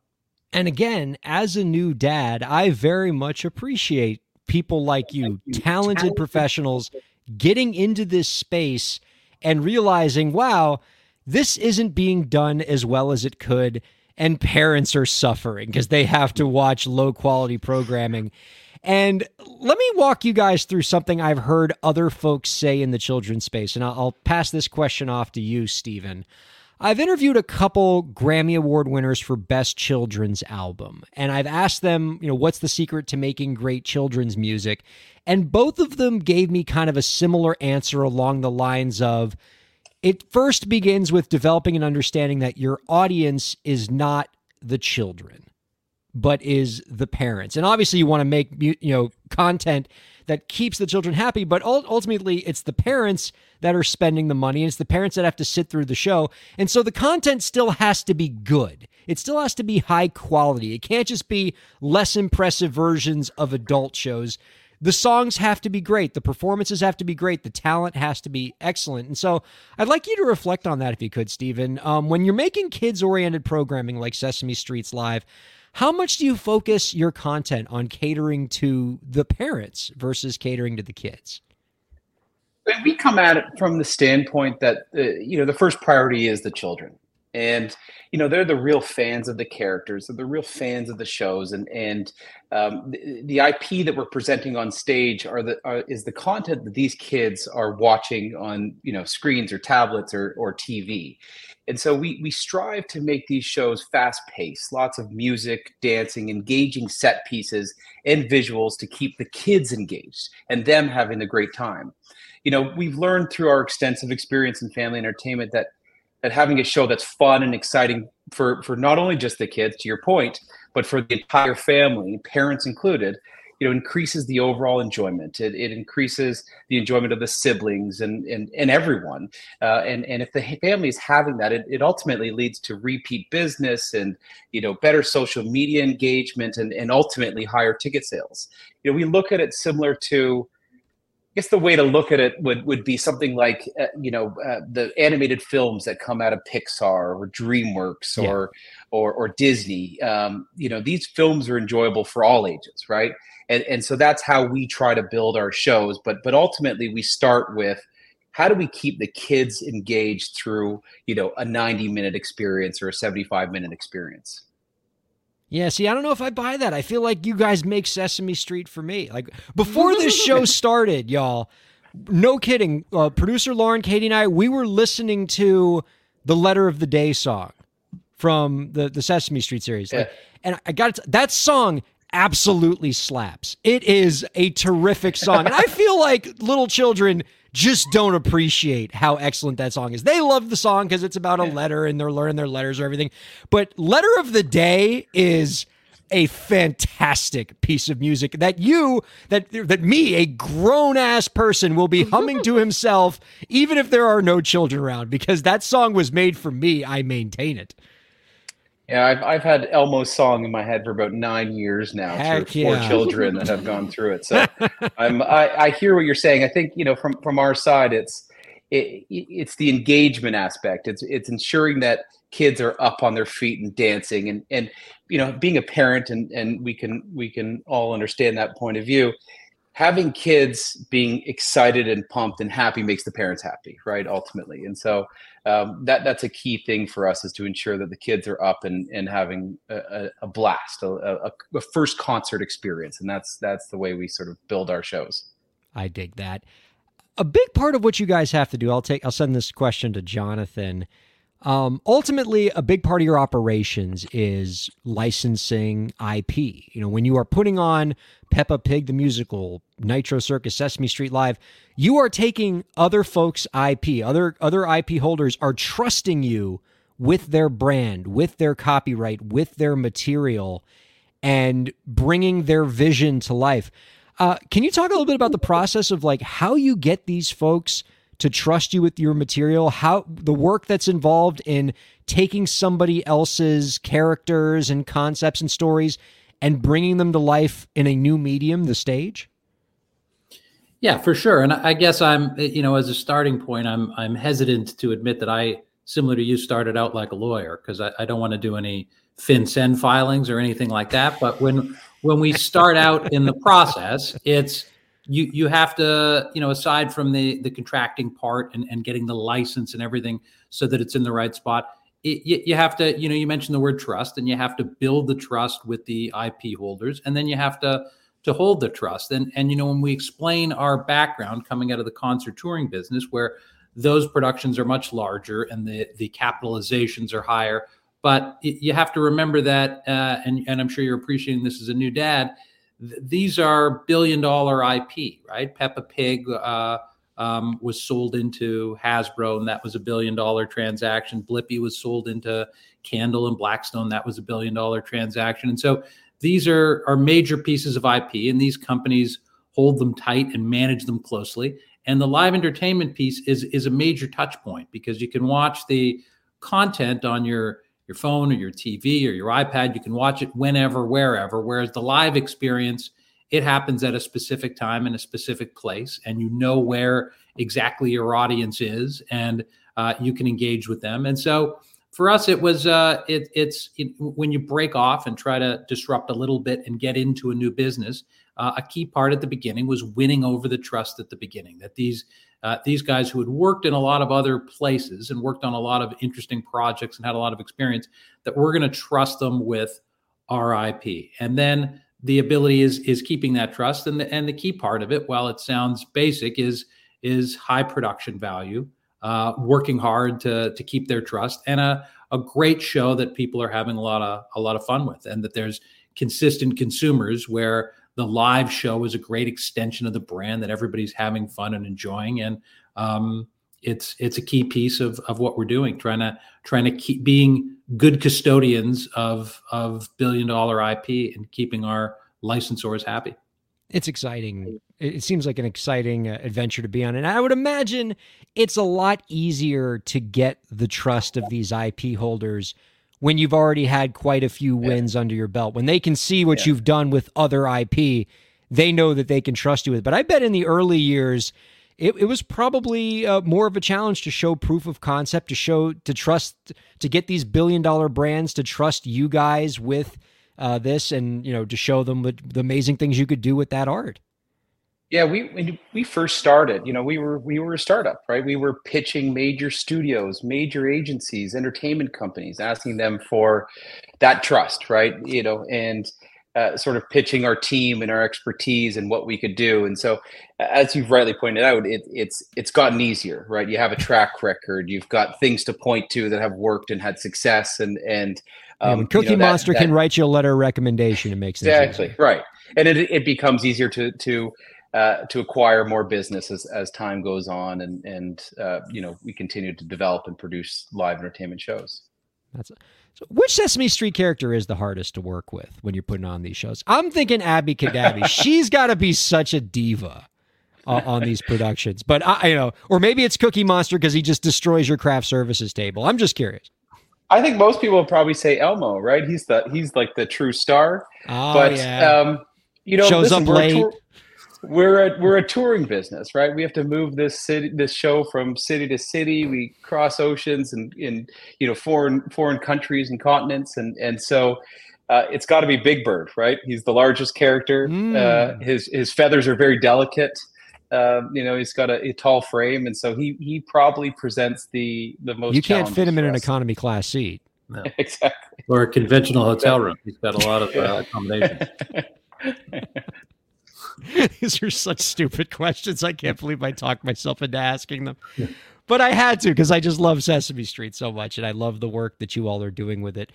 And again, as a new dad, I very much appreciate people like you, talented professionals, getting into this space and realizing, wow, this isn't being done as well as it could. And parents are suffering because they have to watch low quality programming. And let me walk you guys through something I've heard other folks say in the children's space. And I'll, pass this question off to you, Steven. I've interviewed a couple Grammy Award winners for Best Children's Album, and I've asked them, you know, what's the secret to making great children's music? And both of them gave me kind of a similar answer along the lines of it first begins with developing an understanding that your audience is not the children but is the parents. And obviously, you want to make you know content that keeps the children happy, but ultimately, it's the parents that are spending the money, and it's the parents that have to sit through the show. And so, the content still has to be good. It still has to be high quality. It can't just be less impressive versions of adult shows. The songs have to be great. The performances have to be great. The talent has to be excellent. And so I'd like you to reflect on that if you could, Steven. Um, when you're making kids oriented programming like Sesame Street's Live, how much do you focus your content on catering to the parents versus catering to the kids? We come at it from the standpoint that uh, you know the first priority is the children, and you know they're the real fans of the characters, they're the real fans of the shows, and and um, the, the IP that we're presenting on stage are the are, is the content that these kids are watching on you know screens or tablets or or TV, and so we we strive to make these shows fast paced, lots of music, dancing, engaging set pieces, and visuals to keep the kids engaged and them having a great time. You know, we've learned through our extensive experience in family entertainment that having a show that's fun and exciting for for not only just the kids, to your point, but for the entire family, parents included, you know increases the overall enjoyment. It, it increases the enjoyment of the siblings and and, and everyone. Uh, and and if the family is having that it, it ultimately leads to repeat business and you know better social media engagement and and ultimately higher ticket sales. You know we look at it similar to guess the way to look at it would, would be something like uh, you know uh, the animated films that come out of Pixar or DreamWorks Yeah. or or, or Disney. Um, you know these films are enjoyable for all ages, right? And and so that's how we try to build our shows. But but ultimately we start with how do we keep the kids engaged through you know a 90 minute experience or a 75 minute experience. Yeah, see, I don't know if I buy that. I feel like you guys make Sesame Street for me. Like before this show [laughs] started, y'all, no kidding. Uh, producer Lauren, Katie, and I, we were listening to the Letter of the Day song from the the Sesame Street series, Like, and I got that song absolutely slaps. It is a terrific song, and I feel like little children just don't appreciate how excellent that song is. They love the song because it's about a letter and they're learning their letters or everything. But Letter of the Day is a fantastic piece of music that you that that me a grown ass person will be humming to [laughs] himself even if there are no children around because that song was made for me i maintain it Yeah, I've I've had Elmo's song in my head for about nine years now. Heck through four children that have gone through it. So [laughs] I'm I, I hear what you're saying. I think you know from from our side, it's it, it's the engagement aspect. It's it's ensuring that kids are up on their feet and dancing and and you know being a parent and and we can we can all understand that point of view having kids being excited and pumped and happy makes the parents happy right ultimately. And so um, that that's a key thing for us is to ensure that the kids are up and and having a, a, blast a, a, a first concert experience. And that's that's the way we sort of build our shows. I dig that. A big part of what you guys have to do i'll take i'll send this question to jonathan um, ultimately, a big part of your operations is licensing IP. You know, when you are putting on Peppa Pig the musical, Nitro Circus, Sesame Street Live, you are taking other folks' IP. Other other IP holders are trusting you with their brand, with their copyright, with their material, and bringing their vision to life. Uh, can you talk a little bit about the process of like how you get these folks? To trust you with your material, how the work that's involved in taking somebody else's characters and concepts and stories and bringing them to life in a new medium, the stage? Yeah, for sure. And I guess I'm, you know, as a starting point, I'm I'm hesitant to admit that I, similar to you, started out like a lawyer because I, I don't want to do any FinCEN filings or anything like that. But when when we start out in the process, it's you you have to you know aside from the the contracting part and, and getting the license and everything so that it's in the right spot it, you, you have to you know you mentioned the word trust and you have to build the trust with the ip holders and then you have to to hold the trust. And and you know when we explain our background coming out of the concert touring business where those productions are much larger and the the capitalizations are higher but you have to remember that uh, and and i'm sure you're appreciating this as a new dad th- these are billion dollar IP, right? Peppa Pig uh, um, was sold into Hasbro, and that was a billion dollar transaction. Blippi was sold into Candle and Blackstone, that was a billion dollar transaction. And so these are are major pieces of IP, and these companies hold them tight and manage them closely. And the live entertainment piece is is a major touch point because you can watch the content on your your phone or your TV or your iPad. You can watch it whenever, wherever. Whereas the live experience, it happens at a specific time in a specific place, and you know where exactly your audience is, and uh, you can engage with them. And so for us, it was uh, it, it's it, when you break off and try to disrupt a little bit and get into a new business. Uh, a key part at the beginning was winning over the trust at the beginning. That these uh, these guys who had worked in a lot of other places and worked on a lot of interesting projects and had a lot of experience, that we're going to trust them with our IP. And then the ability is is keeping that trust. And the and the key part of it, while it sounds basic, is is high production value, uh, working hard to to keep their trust, and a a great show that people are having a lot of a lot of fun with, and that there's consistent consumers where the live show is a great extension of the brand that everybody's having fun and enjoying and um, it's it's a key piece of of what we're doing trying to trying to keep being good custodians of of billion dollar ip and keeping our licensors happy It's exciting. It seems like an exciting uh, adventure to be on. And I would imagine it's a lot easier to get the trust of these IP holders when you've already had quite a few wins under your belt. When they can see what you've done with other IP, they know that they can trust you with. But I bet in the early years, it, it was probably uh, more of a challenge to show proof of concept, to show, to trust, to get these billion dollar brands to trust you guys with uh, this and, you know, to show them the, the amazing things you could do with that art. Yeah, we when we first started, you know, we were we were a startup, right? We were pitching major studios, major agencies, entertainment companies, asking them for that trust, right? You know, and uh, sort of pitching our team and our expertise and what we could do. And so, as you've rightly pointed out, it, it's it's gotten easier, right? You have a track record, you've got things to point to that have worked and had success, and and Yeah, um, you Cookie know, that- Monster that- can write you a letter of recommendation, it makes exactly easier. right and it, it becomes easier to to uh, to acquire more business as, as time goes on, and and uh, you know we continue to develop and produce live entertainment shows. That's so which Sesame Street character is the hardest to work with when you're putting on these shows? I'm thinking Abby Cadabby. [laughs] She's got to be such a diva uh, on these productions. But I, you know, or maybe it's Cookie Monster because he just destroys your craft services table. I'm just curious. I think most people would probably say Elmo, right? He's the he's like the true star. Oh but yeah, um, you know, Shows listen, up late. tour- we're a we're a touring business, right? We have to move this city, this show from city to city. We cross oceans and in you know foreign foreign countries and continents, and and so uh, it's got to be Big Bird, right? He's the largest character. Mm. Uh, his his feathers are very delicate. Um, you know, he's got a, a tall frame, and so he he probably presents the the most. you can't fit him in an economy class seat. [laughs] exactly. or a conventional hotel room. He's got a lot of uh, accommodations. [laughs] [laughs] These are such stupid questions. I can't believe I talked myself into asking them. But I had to because I just love Sesame Street so much and I love the work that you all are doing with it.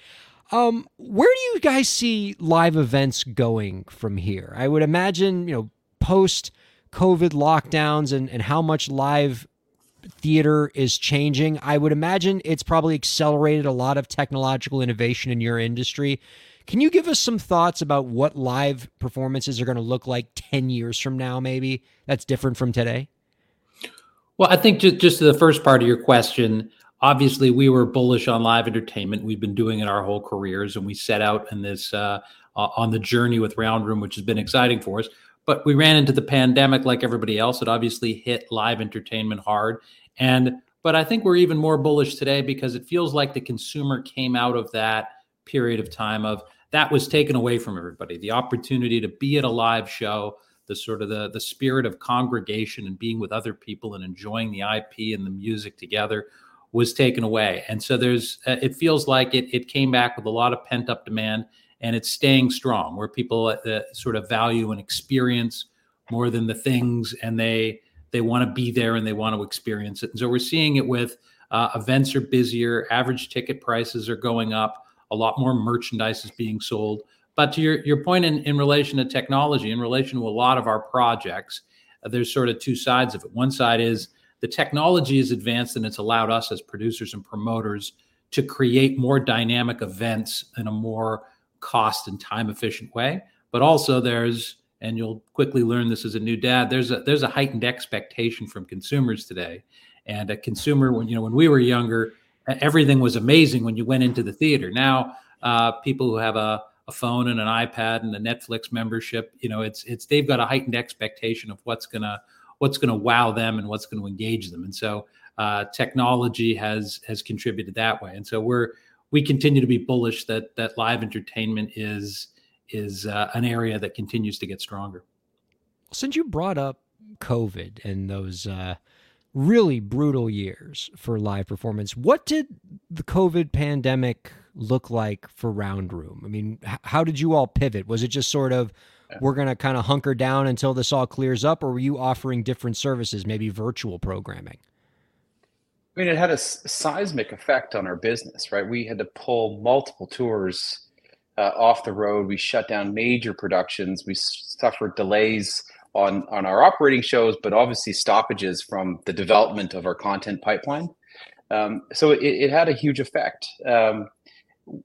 Um, where do you guys see live events going from here? I would imagine, you know, post COVID lockdowns and, and how much live theater is changing. I would imagine it's probably accelerated a lot of technological innovation in your industry. Can you give us some thoughts about what live performances are going to look like 10 years from now, maybe that's different from today? Well, I think just, just to the first part of your question, obviously we were bullish on live entertainment. We've been doing it our whole careers, and we set out in this uh, on the journey with Round Room, which has been exciting for us. But we ran into the pandemic like everybody else. It obviously hit live entertainment hard, and but I think we're even more bullish today because it feels like the consumer came out of that period of time of that was taken away from everybody. The opportunity to be at a live show, the sort of the the spirit of congregation and being with other people and enjoying the IP and the music together was taken away. And so there's uh, it feels like it it came back with a lot of pent up demand and it's staying strong where people uh, sort of value an experience more than the things and they they want to be there and they want to experience it. And so we're seeing it with uh, events are busier, average ticket prices are going up, a lot more merchandise is being sold. But to your, your point in, in relation to technology, in relation to a lot of our projects, uh, there's sort of two sides of it. One side is the technology is advanced and it's allowed us as producers and promoters to create more dynamic events in a more cost and time efficient way. But also there's and you'll quickly learn this as a new dad there's a there's a heightened expectation from consumers today and a consumer when you know when we were younger everything was amazing when you went into the theater. Now uh, people who have a, a phone and an ipad and a netflix membership you know it's it's they've got a heightened expectation of what's gonna what's gonna wow them and what's gonna engage them. And so uh, technology has has contributed that way. And so we're we continue to be bullish that that live entertainment is is uh, an area that continues to get stronger. Since you brought up COVID and those uh, really brutal years for live performance, what did the COVID pandemic look like for Round Room? I mean, how did you all pivot? Was it just sort of we're going to kind of hunker down until this all clears up, or were you offering different services, maybe virtual programming? I mean, it had a s- seismic effect on our business, right? We had to pull multiple tours uh, off the road. We shut down major productions. We suffered delays on on our operating shows, but obviously stoppages from the development of our content pipeline. Um, so it, it had a huge effect. Um,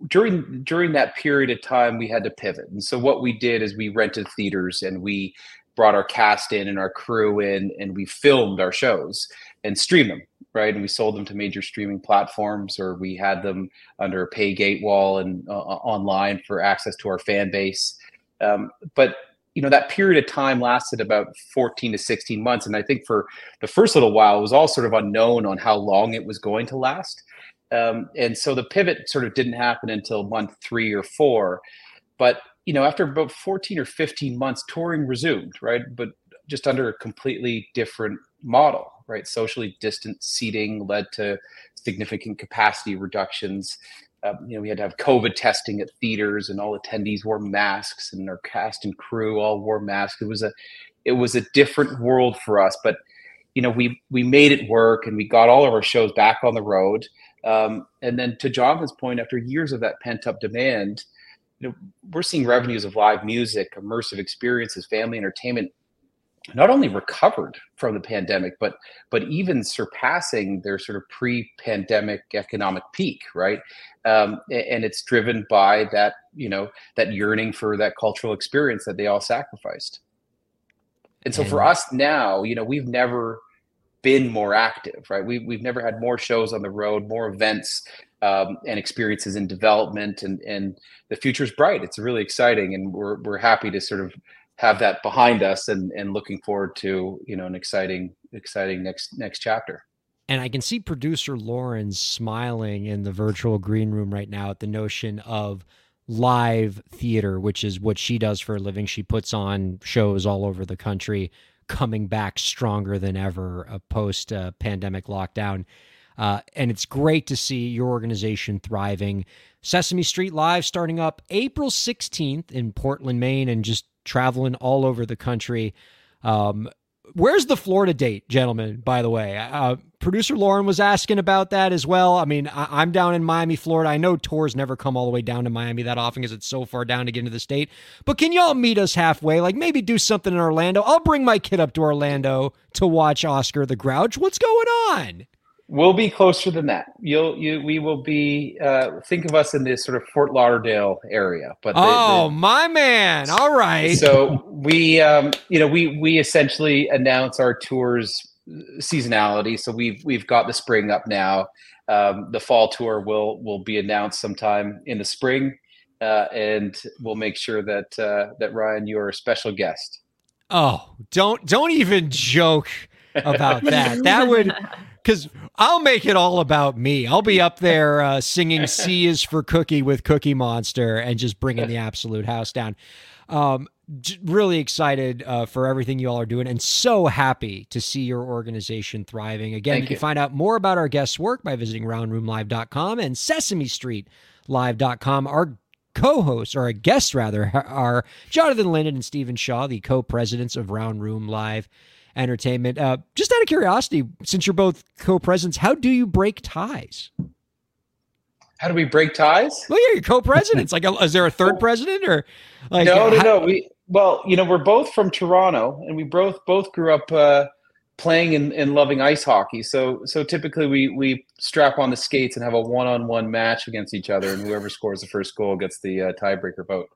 during during that period of time, we had to pivot, and so what we did is we rented theaters and we brought our cast in and our crew in, and we filmed our shows and streamed them right? And we sold them to major streaming platforms, or we had them under a pay gate wall and uh, online for access to our fan base. Um, but you know that period of time lasted about 14 to 16 months, and I think for the first little while, it was all sort of unknown on how long it was going to last. Um, and so the pivot sort of didn't happen until month three or four. But you know, after about 14 or 15 months, touring resumed, right? But just under a completely different model, right? Socially distant seating led to significant capacity reductions. Um, you know, we had to have COVID testing at theaters, and all attendees wore masks, and our cast and crew all wore masks. It was a, it was a different world for us, but you know, we we made it work, and we got all of our shows back on the road. Um, and then, to Jonathan's point, after years of that pent up demand, you know, we're seeing revenues of live music, immersive experiences, family entertainment not only recovered from the pandemic, but but even surpassing their sort of pre-pandemic economic peak, right? Um, and it's driven by that you know that yearning for that cultural experience that they all sacrificed. And so for us now, you know, we've never been more active, right? We, we've never had more shows on the road, more events um, and experiences in development, and and the future's bright. It's really exciting, and we're we're happy to sort of have that behind us, and and looking forward to you know an exciting exciting next next chapter. And I can see producer Lauren smiling in the virtual green room right now at the notion of live theater, which is what she does for a living. She puts on shows all over the country, coming back stronger than ever uh, post uh, pandemic lockdown. Uh, and it's great to see your organization thriving. Sesame Street Live starting up April 16th in Portland, Maine, and just traveling all over the country. Um, where's the Florida date, gentlemen? By the way, uh, producer Lauren was asking about that as well. I mean, I- I'm down in Miami, Florida. I know tours never come all the way down to Miami that often because it's so far down to get into the state. But can y'all meet us halfway? Like maybe do something in Orlando. I'll bring my kid up to Orlando to watch Oscar the Grouch. What's going on? We'll be closer than that. You'll you we will be. Uh, think of us in this sort of Fort Lauderdale area, but the- the- Oh, my man! All right. So we, um, you know, we we essentially announce our tours seasonality. So we've we've got the spring up now. Um, the fall tour will will be announced sometime in the spring, uh, and we'll make sure that uh, that Ryan, you're a special guest. Oh, don't don't even joke about [laughs] that. That would because I'll make it all about me. I'll be up there uh, singing [laughs] "C is for Cookie" with Cookie Monster and just bringing the [laughs] absolute house down. Um, really excited uh, for everything you all are doing, and so happy to see your organization thriving. Again, Thank you can find out more about our guests' work by visiting RoundRoomLive.com and SesameStreetLive.com. Our co-hosts or our guests rather are Jonathan Linden and Steven Shaw, the co-presidents of Round Room Live Entertainment. Uh, just out of curiosity, since you're both co-presidents, how do you break ties? How do we break ties? Well, yeah, you're co-presidents. [laughs] like, is there a third president or like? no, no, how- no. We well, you know, we're both from Toronto, and we both both grew up uh, playing and, and loving ice hockey. So so typically we we strap on the skates and have a one on one match against each other, and whoever scores the first goal gets the uh, tiebreaker vote.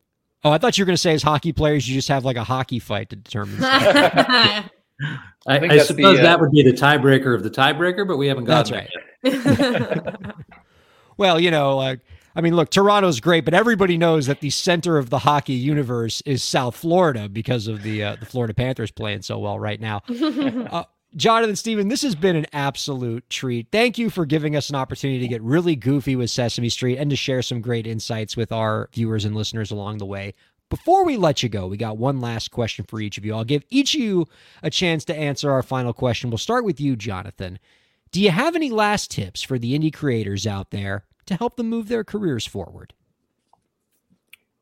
Oh, I thought you were going to say as hockey players, you just have like a hockey fight to determine. [laughs] [laughs] stuff. I, I I that's the, suppose uh, that would be the tiebreaker of the tiebreaker, but we haven't That's gotten right. there yet. [laughs] well, you know, like I mean, look, Toronto's great, but everybody knows that the center of the hockey universe is South Florida because of the uh, the Florida Panthers playing so well right now. [laughs] Uh, Jonathan Steven, this has been an absolute treat. Thank you for giving us an opportunity to get really goofy with Sesame Street and to share some great insights with our viewers and listeners along the way. Before we let you go, we got one last question for each of you. I'll give each of you a chance to answer our final question. We'll start with you, Jonathan. Do you have any last tips for the indie creators out there to help them move their careers forward?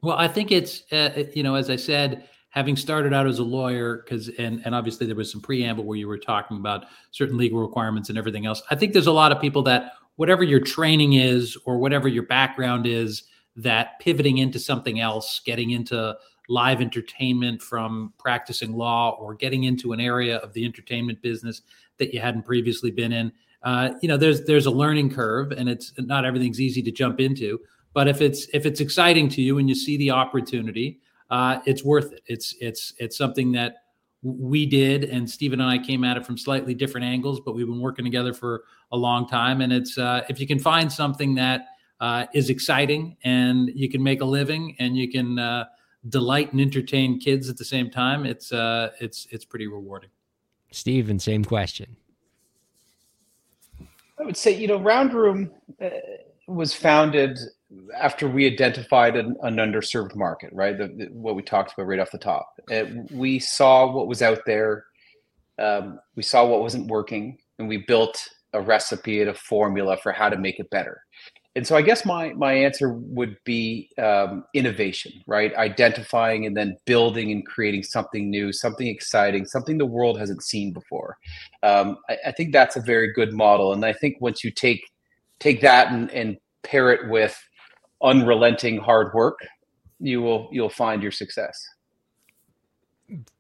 Well, I think it's uh, you know, as I said, having started out as a lawyer, because and and obviously there was some preamble where you were talking about certain legal requirements and everything else. I think there's a lot of people that whatever your training is or whatever your background is, that pivoting into something else, getting into live entertainment from practicing law or getting into an area of the entertainment business that you hadn't previously been in. Uh, you know, there's there's a learning curve, and it's not everything's easy to jump into but if it's if it's exciting to you and you see the opportunity uh, it's worth it it's it's it's something that we did and steven and i came at it from slightly different angles but we've been working together for a long time and it's uh, if you can find something that uh, is exciting and you can make a living and you can uh, delight and entertain kids at the same time it's uh, it's it's pretty rewarding Steven, same question. I would say, you know, Round Room uh, was founded after we identified an, an underserved market, right? The, the- what we talked about right off the top. Uh, we saw what was out there. Um, we saw what wasn't working, and we built a recipe and a formula for how to make it better. And so, I guess my my answer would be um, innovation, right? Identifying and then building and creating something new, something exciting, something the world hasn't seen before um, I, I think that's a very good model. And I think once you take take that and, and pair it with unrelenting hard work, you will you'll find your success.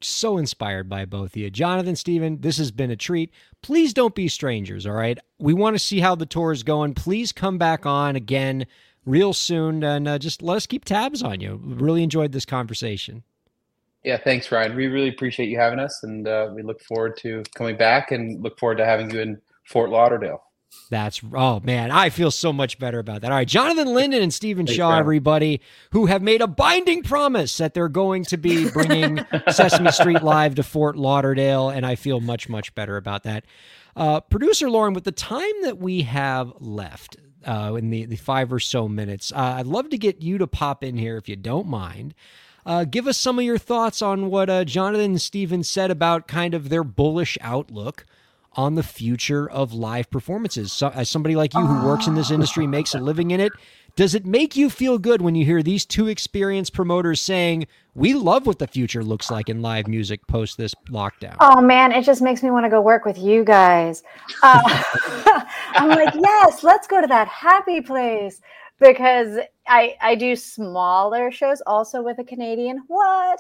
So inspired by both of you. Jonathan, Steven, this has been a treat. Please don't be strangers, all right? We want to see how the tour is going. Please come back on again real soon and uh, just let us keep tabs on you. Really enjoyed this conversation. Yeah, thanks, Ryan. We really appreciate you having us, and uh, we look forward to coming back and look forward to having you in Fort Lauderdale. That's oh man, I feel so much better about that. All right, Jonathan Linden and Steven Thanks, Shaw, everybody, who have made a binding promise that they're going to be bringing [laughs] Sesame Street Live to Fort Lauderdale, and I feel much much better about that. Uh, Producer Lauren, with the time that we have left uh, in the the five or so minutes, uh, I'd love to get you to pop in here if you don't mind. Uh, give us some of your thoughts on what uh, Jonathan and Steven said about kind of their bullish outlook on the future of live performances. So, as somebody like you who works in this industry, makes a living in it, does it make you feel good when you hear these two experienced promoters saying, "We love what the future looks like in live music post this lockdown"? Oh man, it just makes me want to go work with you guys. Uh, [laughs] I'm like, yes, let's go to that happy place because I I do smaller shows also with a Canadian. What?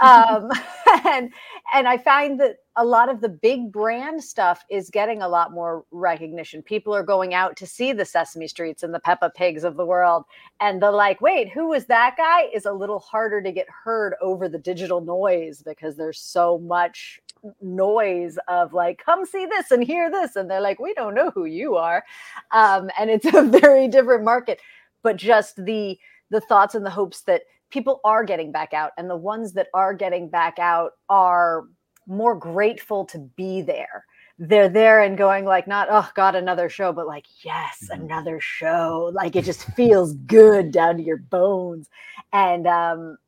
Um, [laughs] and and I find that a lot of the big brand stuff is getting a lot more recognition. People are going out to see the Sesame Streets and the Peppa Pigs of the world, and the like, wait, who was that guy? Is a little harder to get heard over the digital noise because there's so much noise of like come see this and hear this and they're like we don't know who you are um, and it's [laughs] a very different market but just the the thoughts and the hopes that people are getting back out and the ones that are getting back out are more grateful to be there. They're there and going like not oh god another show but like yes another show. Like it just feels good down to your bones. And um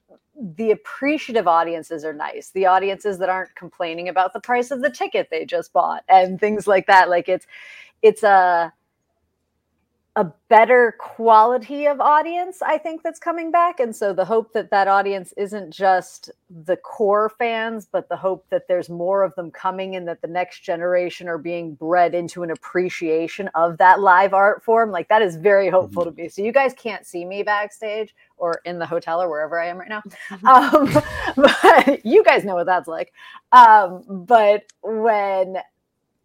the appreciative audiences are nice. The audiences that aren't complaining about the price of the ticket they just bought and things like that. Like it's it's a a better quality of audience i think that's coming back. And so the hope that that audience isn't just the core fans but the hope that there's more of them coming and that the next generation are being bred into an appreciation of that live art form like that is very hopeful to me so you guys can't see me backstage or in the hotel or wherever i am right now. Um, [laughs] but you guys know what that's like. Um, but when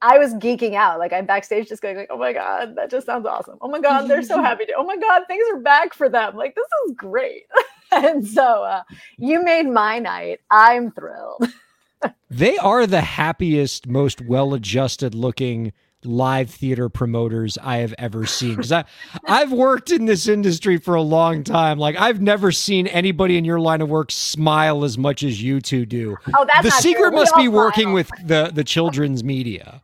I was geeking out. Like I'm backstage just going like, oh my God, that just sounds awesome. Oh my God, they're so [laughs] happy to, oh my God, things are back for them. Like this is great. [laughs] and so uh, you made my night. I'm thrilled. They are the happiest, most well-adjusted looking live theater promoters I have ever seen. Because I, I've worked in this industry for a long time. Like I've never seen anybody in your line of work smile as much as you two do. Oh, that's the secret true. Must be working with the the children's media.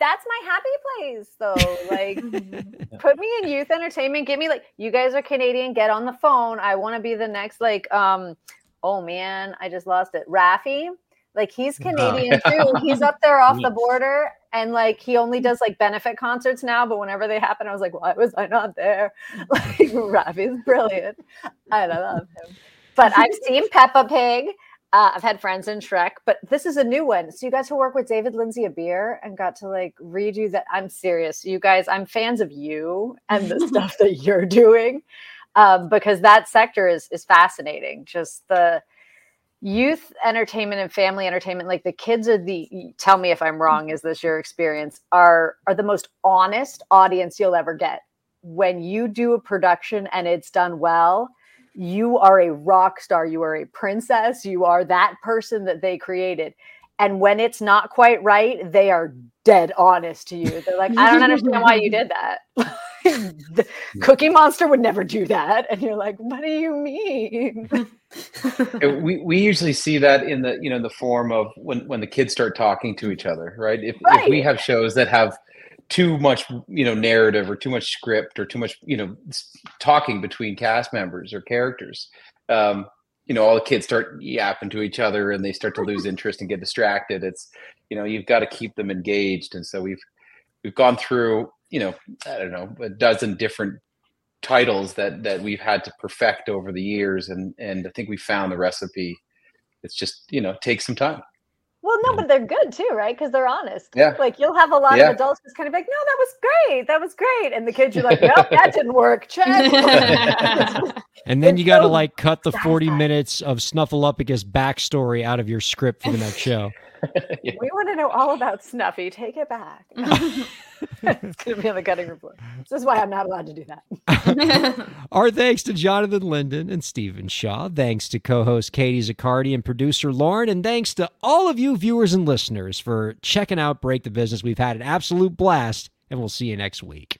That's my happy place though. Like [laughs] put me in youth entertainment. Give me like you guys are Canadian, get on the phone. I want to be the next like um oh man, I just lost it. Raffi. Like he's [laughs] Canadian too. He's up there off the [laughs] border and like he only does like benefit concerts now, but whenever they happen, I was like, why was I not there? Like Raffi's brilliant. I love him. But I've seen Peppa Pig. Uh, I've had friends in Shrek, but this is a new one. So you guys who work with David Lindsay-Abaire and got to like redo that. I'm serious, you guys. I'm fans of you and the [laughs] stuff that you're doing um, because that sector is is fascinating. Just the youth entertainment and family entertainment like the kids are the tell me if i'm wrong is this your experience are are the most honest audience you'll ever get when you do a production and it's done well you are a rock star you are a princess you are that person that they created. And when it's not quite right they are dead honest to you. They're like i don't understand why you did that. [laughs] The cookie monster would never do that. And you're like what do you mean? [laughs] We we usually see that in the you know the form of when when the kids start talking to each other right? If, if we have shows that have too much you know narrative or too much script or too much you know talking between cast members or characters. Um you know all the kids start yapping to each other and they start to lose [laughs] interest and get distracted. It's you know you've got to keep them engaged. And so we've we've gone through you know i don't know a dozen different titles that that we've had to perfect over the years. And and i think we found the recipe. It's just you know takes some time Well, no, but they're good too, right? Because they're honest. Yeah. Like you'll have a lot Yeah. of adults just kind of like, no, that was great. That was great. And the kids are like, nope, that didn't work. [laughs] Check. [laughs] And then It's you got to so like cut the 40 minutes of Snuffleupagus backstory out of your script for the next show. [laughs] we want to know all about Snuffy. Take it back. it's going to be on the cutting room floor. This is why I'm not allowed to do that. [laughs] Our thanks to Jonathan Linden and Steven Shaw. Thanks to co host Katie Zaccardi and producer Lauren. And thanks to all of you viewers and listeners for checking out Break the Business. We've had an absolute blast, and we'll see you next week.